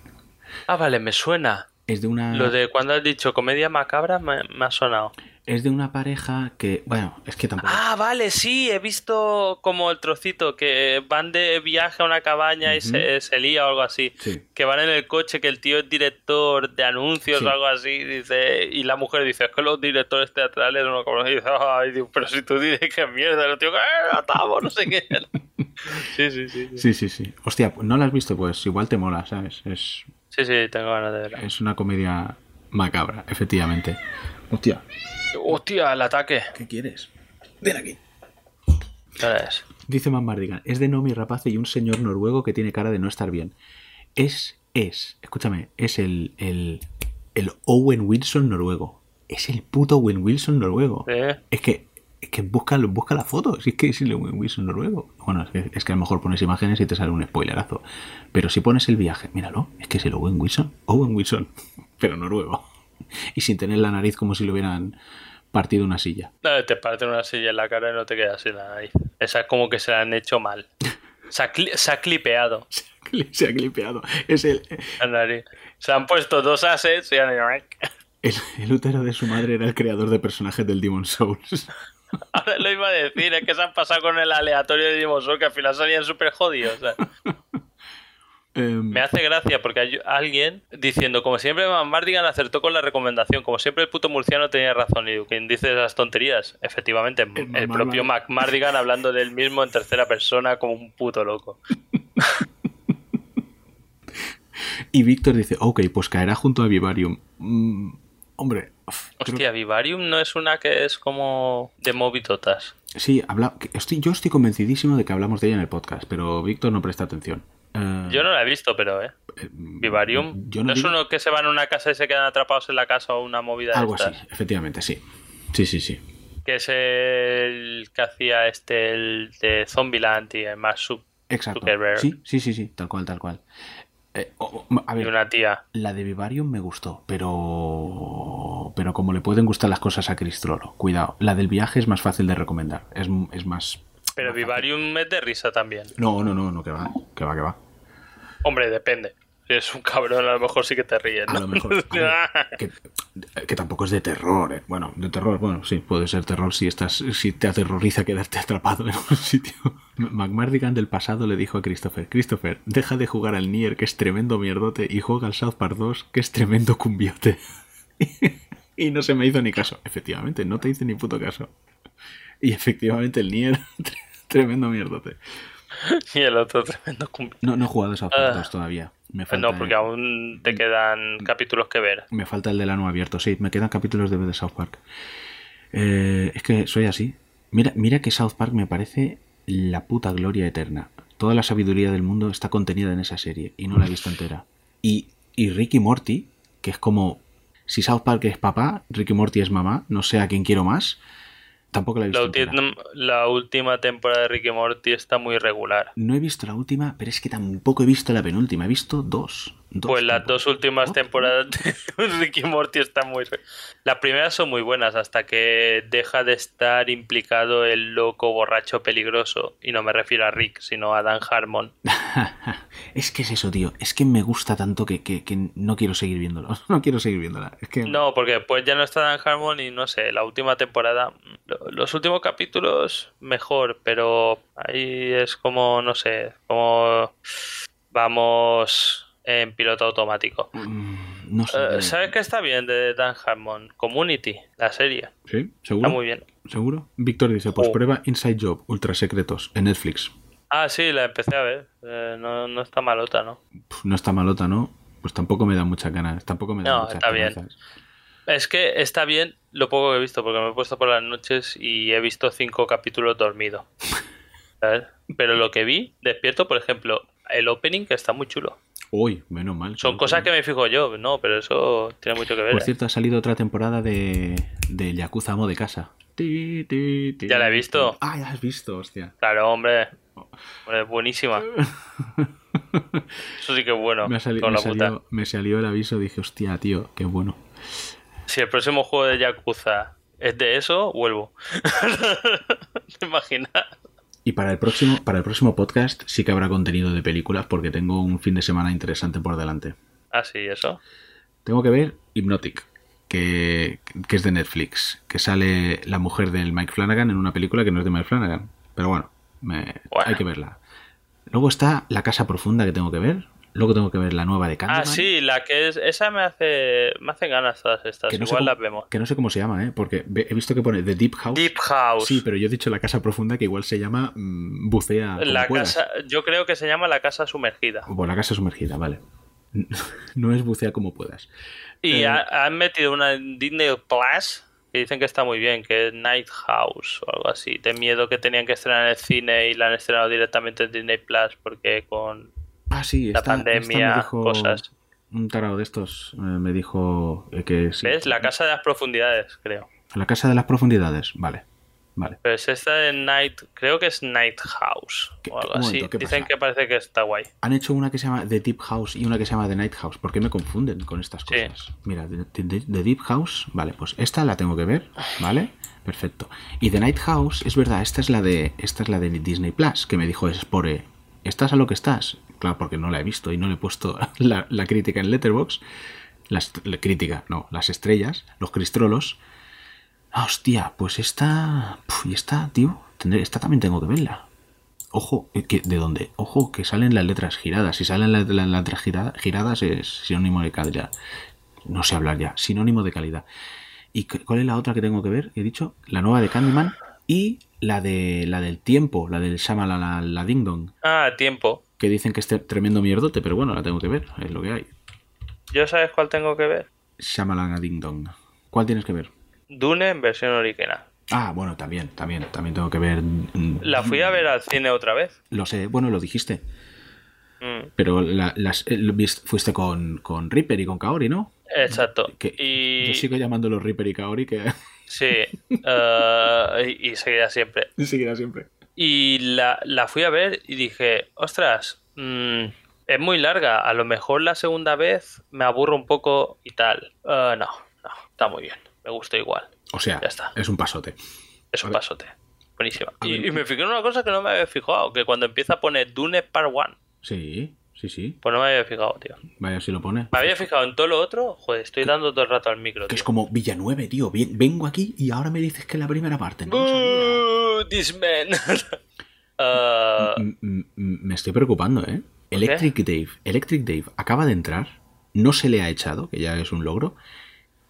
Ah, vale, me suena. Es de una. Lo de cuando has dicho comedia macabra me, me ha sonado. Es de una pareja que. Bueno, es que tampoco. Ah, vale, sí, he visto como el trocito que van de viaje a una cabaña y Ujú. se, se lía o algo así. Sí. Que van en el coche, que el tío es director de anuncios Sí. o algo así, dice, y la mujer dice, es que los directores teatrales no conocen. Y dice, ay, pero si tú dices que mierda, el tío, que atamos, no sé qué. Sí, sí, sí. Sí, Sí, sí, sí. Hostia, ¿no la has visto? Pues igual te mola, ¿sabes? Es, sí, sí, tengo ganas de verla. es una comedia macabra, efectivamente. Hostia, Hostia, el ataque. ¿qué quieres? Ven aquí. ¿Qué es? Dice Manmardigan, es de Nomi Rapace y un señor noruego que tiene cara de no estar bien. Es, es, escúchame, es el, el, el Owen Wilson noruego. Es el puto Owen Wilson noruego. Es que, es que busca, busca la foto, si es que es el Owen Wilson noruego. Bueno, es que, es que a lo mejor pones imágenes y te sale un spoilerazo. Pero si pones el viaje, míralo, es que es el Owen Wilson. Owen Wilson, pero noruego. Y sin tener la nariz como si le hubieran partido una silla. No, te parten una silla en la cara y no te quedas sin la nariz. Esa es como que se la han hecho mal. Se ha, cli- se ha clipeado Se ha clipeado. Es el, la nariz. Se han puesto dos ases y han El, el útero de su madre era el creador de personajes del Demon Souls. Ahora lo iba a decir, es que se han pasado con el aleatorio de Demon Souls, que al final salían súper jodidos. o sea. Em, Me hace gracia porque hay alguien diciendo, como siempre, Mardigan acertó con la recomendación, como siempre el puto murciano tenía razón y quien dice esas tonterías, efectivamente, el, propio Mac Mardigan hablando del mismo en tercera persona como un puto loco. y Víctor dice, ok, pues caerá junto a Vivarium. Mm, hombre, uf, creo- Hostia, Vivarium no es una que es como de movitotas. sí, habla, estoy, yo estoy convencidísimo de que hablamos de ella en el podcast, pero Víctor no presta atención. Eh, Yo no la he visto, pero, ¿eh? Vivarium. yo no, no es uno que se van a una casa y se quedan atrapados en la casa o una movida de Algo así, efectivamente, sí. Sí, sí, sí. Que es el que hacía este, el de Zombieland y el más sub Exacto. Sí, sí, sí, sí, tal cual, tal cual. Eh, a y ver, una tía. la de Vivarium me gustó, pero pero como le pueden gustar las cosas a Cristrolo, cuidado. La del viaje es más fácil de recomendar, es, es más Pero Vivarium es de risa también. No, no, no, no, que va, que va, que va. Hombre, depende. Si eres un cabrón, a lo mejor sí que te ríes. A ¿no? lo mejor. a que, que tampoco es de terror. eh. Bueno, de terror, bueno, sí, puede ser terror si estás, si te aterroriza quedarte atrapado en un sitio. McMardigan del pasado le dijo a Christopher, Christopher, deja de jugar al Nier, que es tremendo mierdote, y juega al South Park 2, que es tremendo cumbiote. y no se me hizo ni caso. Efectivamente, no te hice ni puto caso. Y efectivamente el Nier, tremendo mierdote. Y el otro tremendo. No, no he jugado Park Ah. 2 todavía. Me falta, No, porque aún te quedan capítulos que ver. Me falta el del ano abierto, sí. Me quedan capítulos de, de South Park. Eh, es que soy así. Mira, mira que South Park me parece la puta gloria eterna. Toda la sabiduría del mundo está contenida en esa serie y no la he visto entera. Y, y Ricky Morty, que es como... Si South Park es papá, Ricky Morty es mamá, no sé a quién quiero más. Tampoco la he La, visto ulti- la última temporada de Ricky Morty está muy regular. No he visto la última, pero es que tampoco he visto la penúltima. He visto dos. Pues las dos últimas temporadas de Ricky Morty están muy... Las primeras son muy buenas hasta que deja de estar implicado el loco borracho peligroso. Y no me refiero a Rick, sino a Dan Harmon. es que es eso, tío. Es que me gusta tanto que, que- que no quiero seguir viéndolo. No quiero seguir viéndola. Es que No, porque después ya no está Dan Harmon y no sé, la última temporada, lo- los últimos capítulos mejor, pero ahí es como, no sé, como vamos en piloto automático. Mm, no sé. Eh, ¿Sabes qué está bien de Dan Harmon? Community, la serie. ¿Sí? ¿Seguro? Está muy bien. ¿Seguro? Víctor dice, pues Oh. prueba Inside Job, Ultra Secretos, en Netflix. Ah, sí, la empecé a ver. Eh, no, no está malota, ¿no? No está malota, ¿no? Pues tampoco me da muchas ganas. Tampoco me da No, muchas está bien. Es que está bien lo poco que he visto, porque me he puesto por las noches y he visto cinco capítulos dormido. ¿Sabes? Pero lo que vi, despierto, por ejemplo, el opening que está muy chulo. Uy, menos mal. Son cosas que me fijo yo, no, pero eso tiene mucho que ver. Por ¿eh? cierto, ha salido otra temporada de, de Yakuza Amo de Casa. Ti, ti, ti, Ya la he visto. Ah, ya has visto, hostia. Claro, hombre. Hombre, buenísima. Eso sí que es bueno. me, sali- me la puta. salió, me salió el aviso, dije, hostia, tío, qué bueno. Si el próximo juego de Yakuza es de eso, vuelvo. ¿Te imaginas? Y para el próximo, para el próximo podcast sí que habrá contenido de películas porque tengo un fin de semana interesante por delante. Ah, sí, eso. Tengo que ver Hypnotic, que, que es de Netflix, que sale la mujer del Mike Flanagan en una película que no es de Mike Flanagan. Pero bueno, me- Bueno. hay que verla. Luego está La Casa Profunda que tengo que ver. Luego tengo que ver la nueva de Candyman. Ah, sí, la que es. Esa me hace. Me hacen ganas todas estas. Que no, sé Igual cómo, las vemos. que no sé cómo se llama, ¿eh? Porque he visto que pone The Deep House. Deep House. Sí, pero yo he dicho La Casa Profunda que igual se llama mm, Bucea. la puedas. casa. Yo creo que se llama la casa sumergida. O la casa sumergida, vale. No es bucea como puedas. Y Eh, ha- han metido una en Disney Plus que dicen que está muy bien, que es Night House o algo así. De miedo que tenían que estrenar en el cine y la han estrenado directamente en Disney Plus porque con Ah, sí, la esta, esta pandemia, me dijo cosas. Un tarado de estos eh, me dijo eh, que sí. ¿Ves? La casa de las profundidades, creo. La casa de las profundidades, vale. Vale. Pero es esta de Night, creo que es Night House ¿Qué- o algo así. momento, ¿qué Dicen que parece que está guay. Han hecho una que se llama The Deep House y una que se llama The Night House. ¿Por qué me confunden con estas Sí. cosas? Mira, The, The- The Deep House, vale, pues esta la tengo que ver, ¿vale? Perfecto. Y The Night House, es verdad, esta es la de esta es la de Disney Plus, que me dijo Spore, ¿estás a lo que estás? Claro, porque no la he visto y no le he puesto la, la crítica en Letterbox. La crítica, no, las estrellas, los cristrolos. Ah, hostia, pues esta. puf, y esta, tío. esta también tengo que verla. Ojo, eh, ¿de dónde? Ojo, que salen las letras giradas. Si salen las, letras girada- giradas es sinónimo de calidad. No sé hablar ya. Sinónimo de calidad. ¿Y cu- cuál es la otra que tengo que ver? He dicho, la nueva de Candyman y la de la del tiempo, la del Shamalala la Ding Dong, Ah, tiempo. Que dicen que es tremendo mierdote, pero bueno, la tengo que ver, es lo que hay. ¿Yo sabes cuál tengo que ver? Shamalala Ding Dong. ¿Cuál tienes que ver? Dune en versión original. Ah, bueno, también, también, también tengo que ver. mm, La fui a ver al cine otra vez. Lo sé, bueno, lo dijiste. Mm, Pero la- las, eh, fuiste con, con Reaper y con Kaori, ¿no? exacto. Que Y Yo sigo llamándolo Reaper y Kaori, que sí, eh, y, y seguirá siempre. seguirá siempre. Y la, la fui a ver y dije, ostras, mm, es muy larga. A lo mejor la segunda vez me aburro un poco y tal. Eh, no, no, está muy bien. Me gusta igual. O sea, Ya está. es un pasote. Es un pasote. Buenísima. Y, y me fijé en una cosa que no me había fijado, que cuando empieza a poner Dune Part 1, Sí, sí, sí. pues no me había fijado, tío. Vaya, si lo pone. Me había fijado en todo lo otro, joder, estoy dando todo el rato al micro, Que tío. es como Villanueve, tío. Vengo aquí y ahora me dices que la primera parte. No, this man. M- me estoy preocupando, ¿eh? Electric Dave. Electric Dave acaba de entrar. No se le ha echado, que ya es un logro.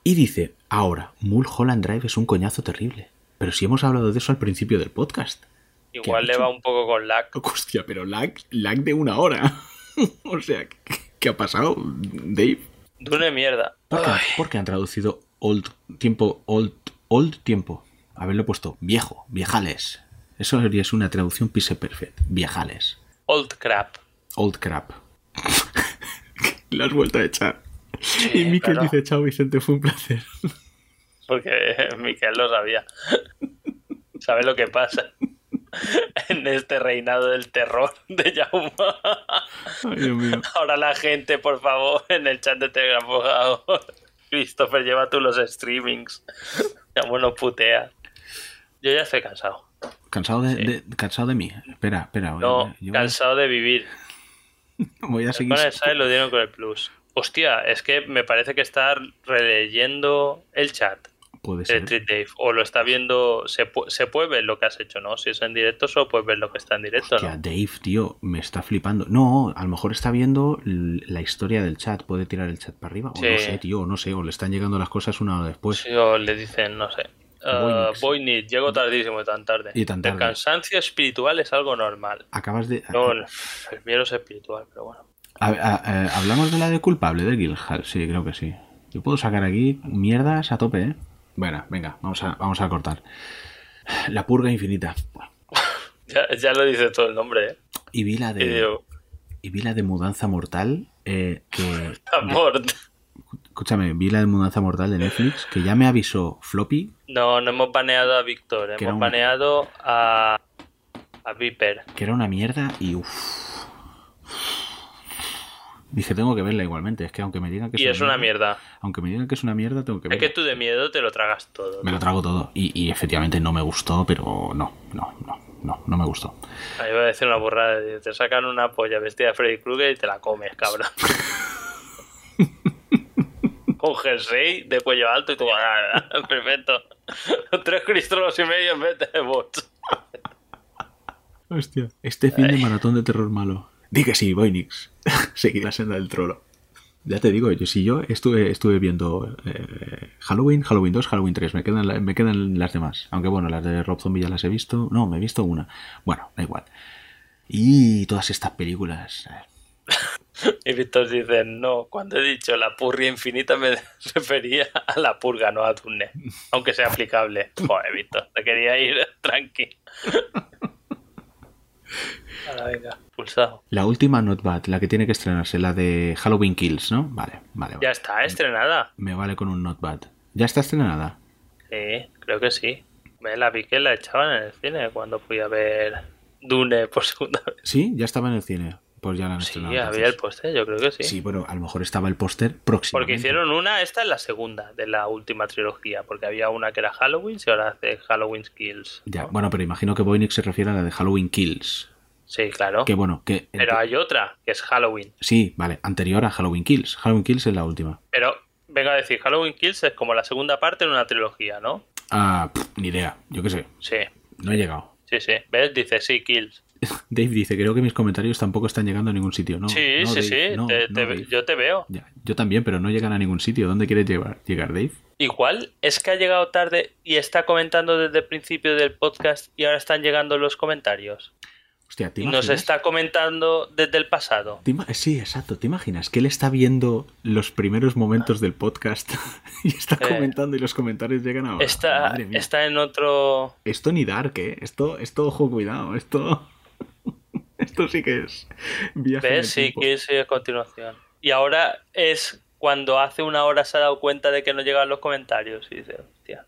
Y dice, ahora, Mulholland Drive es un coñazo terrible. Pero si hemos hablado de eso al principio del podcast. igual le va un poco con lag. Hostia, pero lag, lag de una hora. o sea, ¿qué, qué ha pasado, Dave? Dune mierda. ¿Por qué, Ay, por qué han traducido old tiempo, old, old tiempo? Haberlo puesto viejo, viejales. Eso es una traducción pise perfect. Viejales. old crap. Old crap. Lo has vuelto a echar. y Miquel claro. dice, chao Vicente, fue un placer. Porque Miquel lo sabía. Sabe lo que pasa en este reinado del terror de Jaume. Ay, Dios mío. Ahora la gente, por favor, en el chat de Telegram, por favor. Christopher, lleva tú los streamings. Ya bueno, putea. Yo ya estoy cansado. ¿Cansado de, de- cansado de mí? Espera, espera. No, yo voy, cansado de vivir. a, voy a seguir. Lo dieron con el plus. Hostia, es que me parece que está releyendo el chat. Puede ser. Dave. O lo está viendo. Se, pu- se puede ver lo que has hecho, ¿no? Si es en directo, solo puedes ver lo que está en directo, Hostia, ¿no? Dave, tío, me está flipando. No, a lo mejor está viendo la historia del chat. Puede tirar el chat para arriba. O Sí. no sé, tío, no sé. O le están llegando las cosas una hora después. Sí, o le dicen, no sé. Uh, Voynix. Voynix, llego tardísimo y tan tarde. Y tan tarde. El cansancio espiritual es algo normal. Acabas de. No, el miedo es espiritual, pero bueno. A- a- a- ¿Hablamos de la de culpable de Guildhall? Sí, creo que sí. Yo puedo sacar aquí mierdas a tope, ¿eh? Bueno, venga, vamos a, vamos a cortar. La purga infinita. Ya, ya lo dice todo el nombre, ¿eh? Y vi la Y de, digo, y vi la de mudanza mortal. eh, que. amor. Escúchame, vi la de mudanza mortal de Netflix. Que ya me avisó Floppy No, no hemos baneado a Víctor, hemos un- baneado a, a Viper. que era una mierda y uff. Dije, tengo que verla igualmente. Es que aunque me digan que Y es una mierda. Aunque me digan que es una mierda, tengo que Es verla. que tú de miedo te lo tragas todo. Me lo trago todo. Y, y efectivamente no me gustó, pero no, no, no, no, no me gustó. Ahí voy a decir una burrada. Te sacan una polla vestida de Freddy Krueger y te la comes, cabrón. Con jersey de cuello alto y tú, ah, perfecto. Tres cristros y medio en vez de bots. Hostia. Este fin de maratón de terror malo. Di que sí, Voynix. Seguir la senda del trolo. Ya te digo, yo si yo estuve, estuve viendo eh, Halloween, Halloween 2, Halloween 3, me quedan, me quedan las demás. Aunque bueno, las de Rob Zombie ya las he visto. No, me he visto una. Bueno, da igual. Y todas estas películas. eh, Y Víctor dice, no, cuando he dicho la purria infinita me refería a la purga, no a Tune. Aunque sea aplicable. Joder, Víctor, te quería ir tranqui. Ahora venga, pulsado. La última Not Bad, la que tiene que estrenarse, la de Halloween Kills, ¿no? Vale, vale. vale. Ya está, estrenada. Me vale con un Not Bad. ¿Ya está estrenada? Sí, creo que sí. Me la vi que la echaban en el cine cuando fui a ver Dune por segunda vez. ¿Sí? Ya estaba en el cine. Pues ya la han Sí, estrenado. había entonces. el póster, yo creo que sí. Sí, pero a lo mejor estaba el póster próximo. Porque hicieron una, esta es la segunda de la última trilogía, porque había una que era Halloween y ahora hace Halloween Kills. Ya, ¿no? bueno, pero imagino que Voynix se refiere a la de Halloween Kills. Sí, claro. Que bueno, que. Pero hay otra, que es Halloween. Sí, vale, anterior a Halloween Kills. Halloween Kills es la última. Pero, vengo a decir, Halloween Kills es como la segunda parte en una trilogía, ¿no? Ah, pff, ni idea, yo qué sé. Sí, No he llegado. sí, sí. ¿Ves? Dice sí, Kills. Dave dice, creo que mis comentarios tampoco están llegando a ningún sitio. No, sí, no, sí, Dave, sí. no, te- no, te- Dave. yo te veo. Ya, yo también, pero no llegan a ningún sitio. ¿Dónde quieres llevar? llegar, Dave? Igual es que ha llegado tarde y está comentando desde el principio del podcast y ahora están llegando los comentarios. Hostia, ¿te Y nos está comentando desde el pasado. ¿Te ima- Sí, exacto. ¿Te imaginas que él está viendo los primeros momentos del podcast y está Eh, comentando y los comentarios llegan ahora? Está, está en otro... Esto ni dark, ¿eh? Esto, esto ojo, cuidado. Esto, esto sí que es viaje ¿Ves? Sí, que a continuación. Y ahora es cuando hace una hora se ha dado cuenta de que no llegan los comentarios y dice, hostia.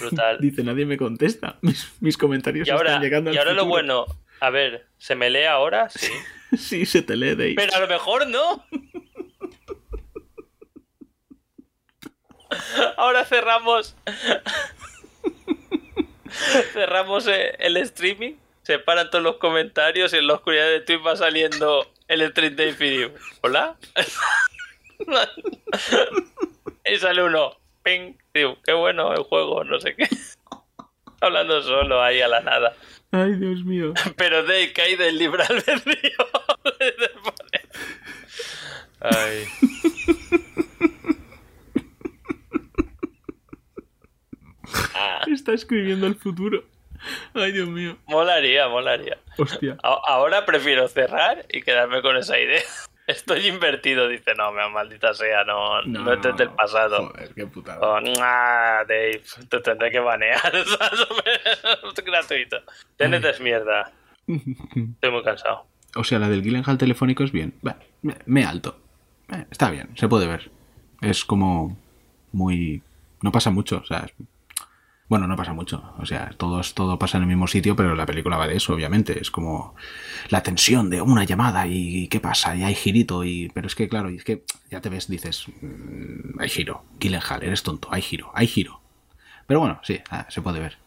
Brutal. Dice, nadie me contesta. Mis, mis comentarios Y ahora, están llegando al y ahora lo bueno, a ver, ¿se me lee ahora? Sí. Sí, se te lee, Dave. Pero a lo mejor no. Ahora cerramos. Cerramos eh, el streaming, se paran todos los comentarios y en la oscuridad de Twitch va saliendo el stream de Infinity. ¿Hola? y sale uno. Ping. Digo, qué bueno el juego, no sé qué. Hablando solo ahí a la nada. Ay, Dios mío. Pero de cae del libre albedrío. Ay. Está escribiendo el futuro. Ay, Dios mío. molaría, molaría. Hostia. A- Ahora prefiero cerrar y quedarme con esa idea. Estoy invertido, dice, no, maldita sea, no, no, es desde el pasado. Joder, qué putada. Oh. Dave, te tendré que banear. Es gratuito. TNT es mierda. Estoy muy cansado. O sea, la del Gyllenhaal telefónico es bien. Bah, me, alto. Eh, está bien, se puede ver. Es como muy... No pasa mucho, o sea... es- Bueno, no pasa mucho. O sea, todo, es- todo pasa en el mismo sitio, pero la película va de eso, obviamente. Es como la tensión de una llamada y qué pasa, y hay girito, y... Pero es que, claro, y es que ya te ves, dices... mm, hay giro. Gyllenhaal, eres tonto, hay giro, hay giro. Pero bueno, sí, ah, se puede ver.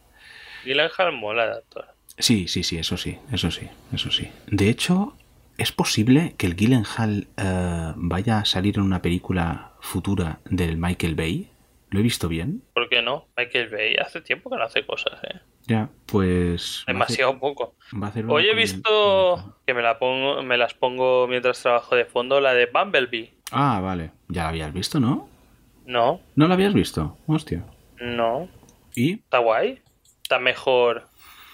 Gyllenhaal mola de actor. Sí, sí, sí, eso sí, eso sí, eso sí. De hecho, ¿es posible que el Gyllenhaal eh, vaya a salir en una película futura del Michael Bay? ¿Lo he visto bien? ¿Por qué no? Michael Bay hace tiempo que no hace cosas, ¿eh? Ya, pues... Demasiado poco. Hoy he visto que me la pongo, me las pongo mientras trabajo de fondo, la de Bumblebee. Ah, vale. Ya la habías visto, ¿no? No, ¿No la habías visto? Hostia. no. ¿Y? Está guay. Está mejor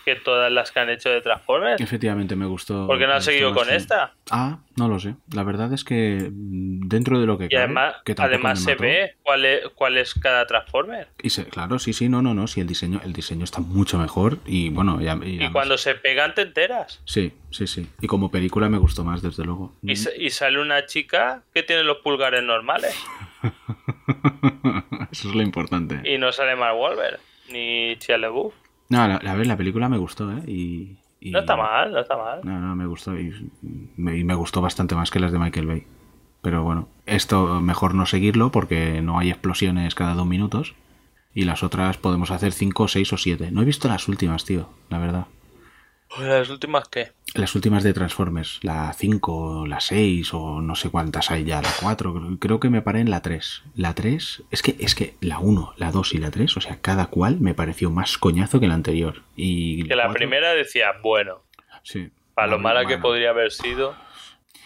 que todas las que han hecho de Transformers. Efectivamente me gustó. ¿Por qué no gustó seguido con esta? Ah, no lo sé. La verdad es que mm, dentro de lo que Y cabe, además, que se mató, ve cuál es, cuál es cada Transformer. Y se, claro, sí, sí, no, no, no. Sí, el diseño, el diseño está mucho mejor. Y bueno, ya, y cuando se pegan te enteras. Sí, sí, sí. Y como película me gustó más, desde luego. Y, sa- y sale una chica que tiene los pulgares normales. Eso es lo importante. Y no sale Mark Wahlberg. Ni Shia LaBeouf. No, la, la, la película me gustó, ¿eh? Y, y- No está mal, no está mal. No, no, me gustó. Y me, y me gustó bastante más que las de Michael Bay. Pero bueno, esto mejor no seguirlo porque no hay explosiones cada dos minutos. Y las otras podemos hacer cinco, seis o siete. No he visto las últimas, tío, la verdad. ¿Las últimas qué? Las últimas de Transformers, la 5, la 6 o no sé cuántas hay ya, la 4, creo, que me paré en la 3. La 3, es que es que la 1, la 2 y la 3, o sea, cada cual me pareció más coñazo que la anterior. Y Que la primera decía, bueno, sí. para lo mala que podría haber sido.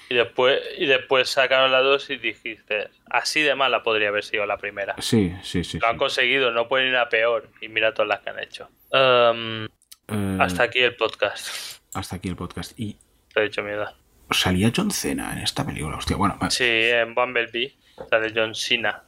Y después, y después sacaron la dos y dijiste, así de mala podría haber sido la primera. Sí, sí, sí. Lo han sí. conseguido, no pueden ir a peor. Y mira todas las que han hecho. Um, Eh, hasta aquí el podcast. hasta aquí el podcast. Y Te he dicho mierda. salía John Cena en esta película, hostia, bueno, Sí, en Bumblebee, la de John Cena.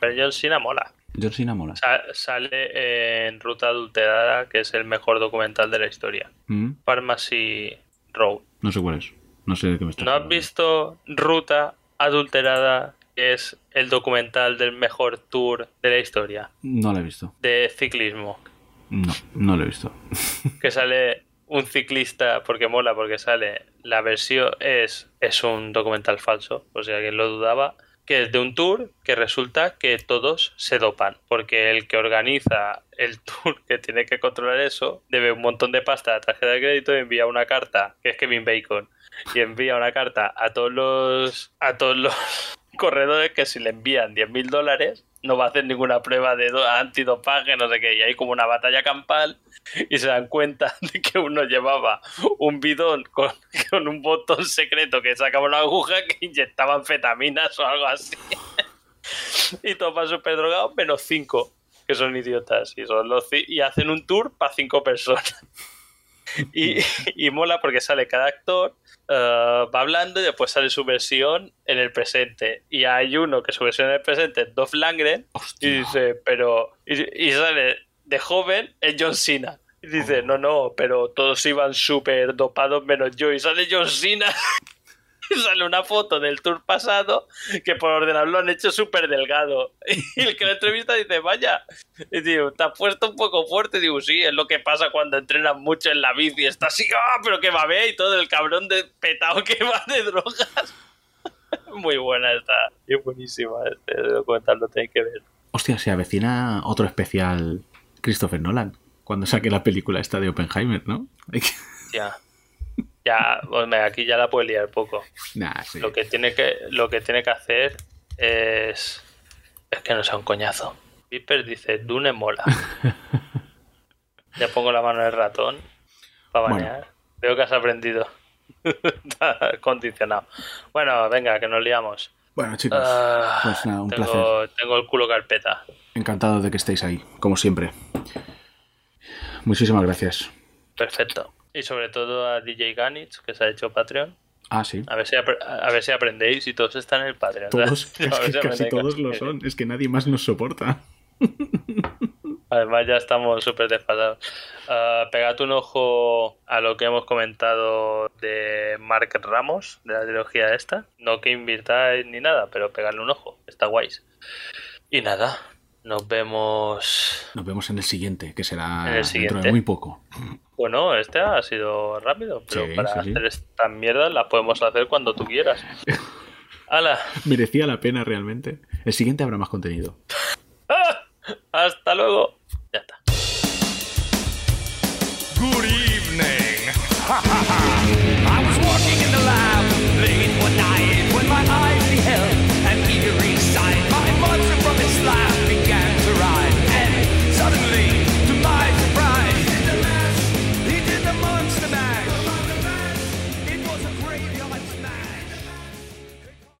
Pero John Cena mola. John Cena mola. Sa- sale en Ruta Adulterada, que es el mejor documental de la historia. Mm, Pharmacy Road. No sé cuál es. No sé de qué me estás ¿No has visto Ruta Adulterada, que es el documental del mejor tour de la historia No lo he visto. de ciclismo? No, no lo he visto. Que sale un ciclista, porque mola, porque sale. La versión es, es un documental falso, por si alguien lo dudaba. Que es de un tour que resulta que todos se dopan. Porque el que organiza el tour, que tiene que controlar eso, debe un montón de pasta a tarjeta de crédito y envía una carta, que es Kevin Bacon. Y envía una carta a todos los. a todos los corredores que si le envían 10 mil dólares no va a hacer ninguna prueba de do- antidopaje, no sé qué. Y hay como una batalla campal y se dan cuenta de que uno llevaba un bidón con, un botón secreto que sacaba una aguja que inyectaba anfetaminas o algo así. y todos van súper drogados, menos cinco, que son idiotas. Y, son los, y hacen un tour para cinco personas. Y, y mola porque sale cada actor, eh, va hablando y después sale su versión en el presente. Y hay uno que su versión en el presente es Dolph Hostia. y dice, pero... Y, y sale de joven es John Cena. Y dice, no, no, pero todos iban súper dopados menos yo. Y sale John Cena. Sale una foto del tour pasado que por ordenador lo han hecho súper delgado. Y el que lo entrevista dice, vaya, y digo, te has puesto un poco fuerte. Y digo, sí, es lo que pasa cuando entrenas mucho en la bici. Está así, ¡ah! pero que va y todo el cabrón de petado que va de drogas. Muy buena esta. Y es buenísima este documental, lo tenéis que ver. Hostia, se avecina otro especial Christopher Nolan. cuando saque la película esta de Oppenheimer, ¿no? Ya. Ya, hombre, aquí ya la puede liar poco. Nah, sí. Lo que tiene que, lo que tiene que hacer es. Es que no sea un coñazo. Viper dice, Dune mola. ya pongo la mano en el ratón para Bueno. banear. Veo que has aprendido. Está condicionado. Bueno, venga, que nos liamos. Bueno, chicos, Ah, pues nada, un tengo, placer. tengo el culo carpeta. Encantado de que estéis ahí, como siempre. Muchísimas gracias. Perfecto. Y sobre todo a DJ Ganich, que se ha hecho Patreon. Ah, sí. A ver si, a ver si aprendéis y todos están en el Patreon. Todos, A es ver que si casi todos lo son. Es que nadie más nos soporta. Además ya estamos súper desfasados. Ah, pegad un ojo a lo que hemos comentado de Mark Ramos, de la trilogía esta. No que invirtáis ni nada, pero pegadle un ojo. Está guays. Y nada, nos vemos... Nos vemos en el siguiente, que será En el dentro siguiente. de muy poco. Bueno, este ha sido rápido, pero para hacer esta mierda la podemos hacer cuando tú quieras. ¡Hala! Merecía la pena realmente. El siguiente habrá más contenido. ¡Ah! ¡Hasta luego! Ya está.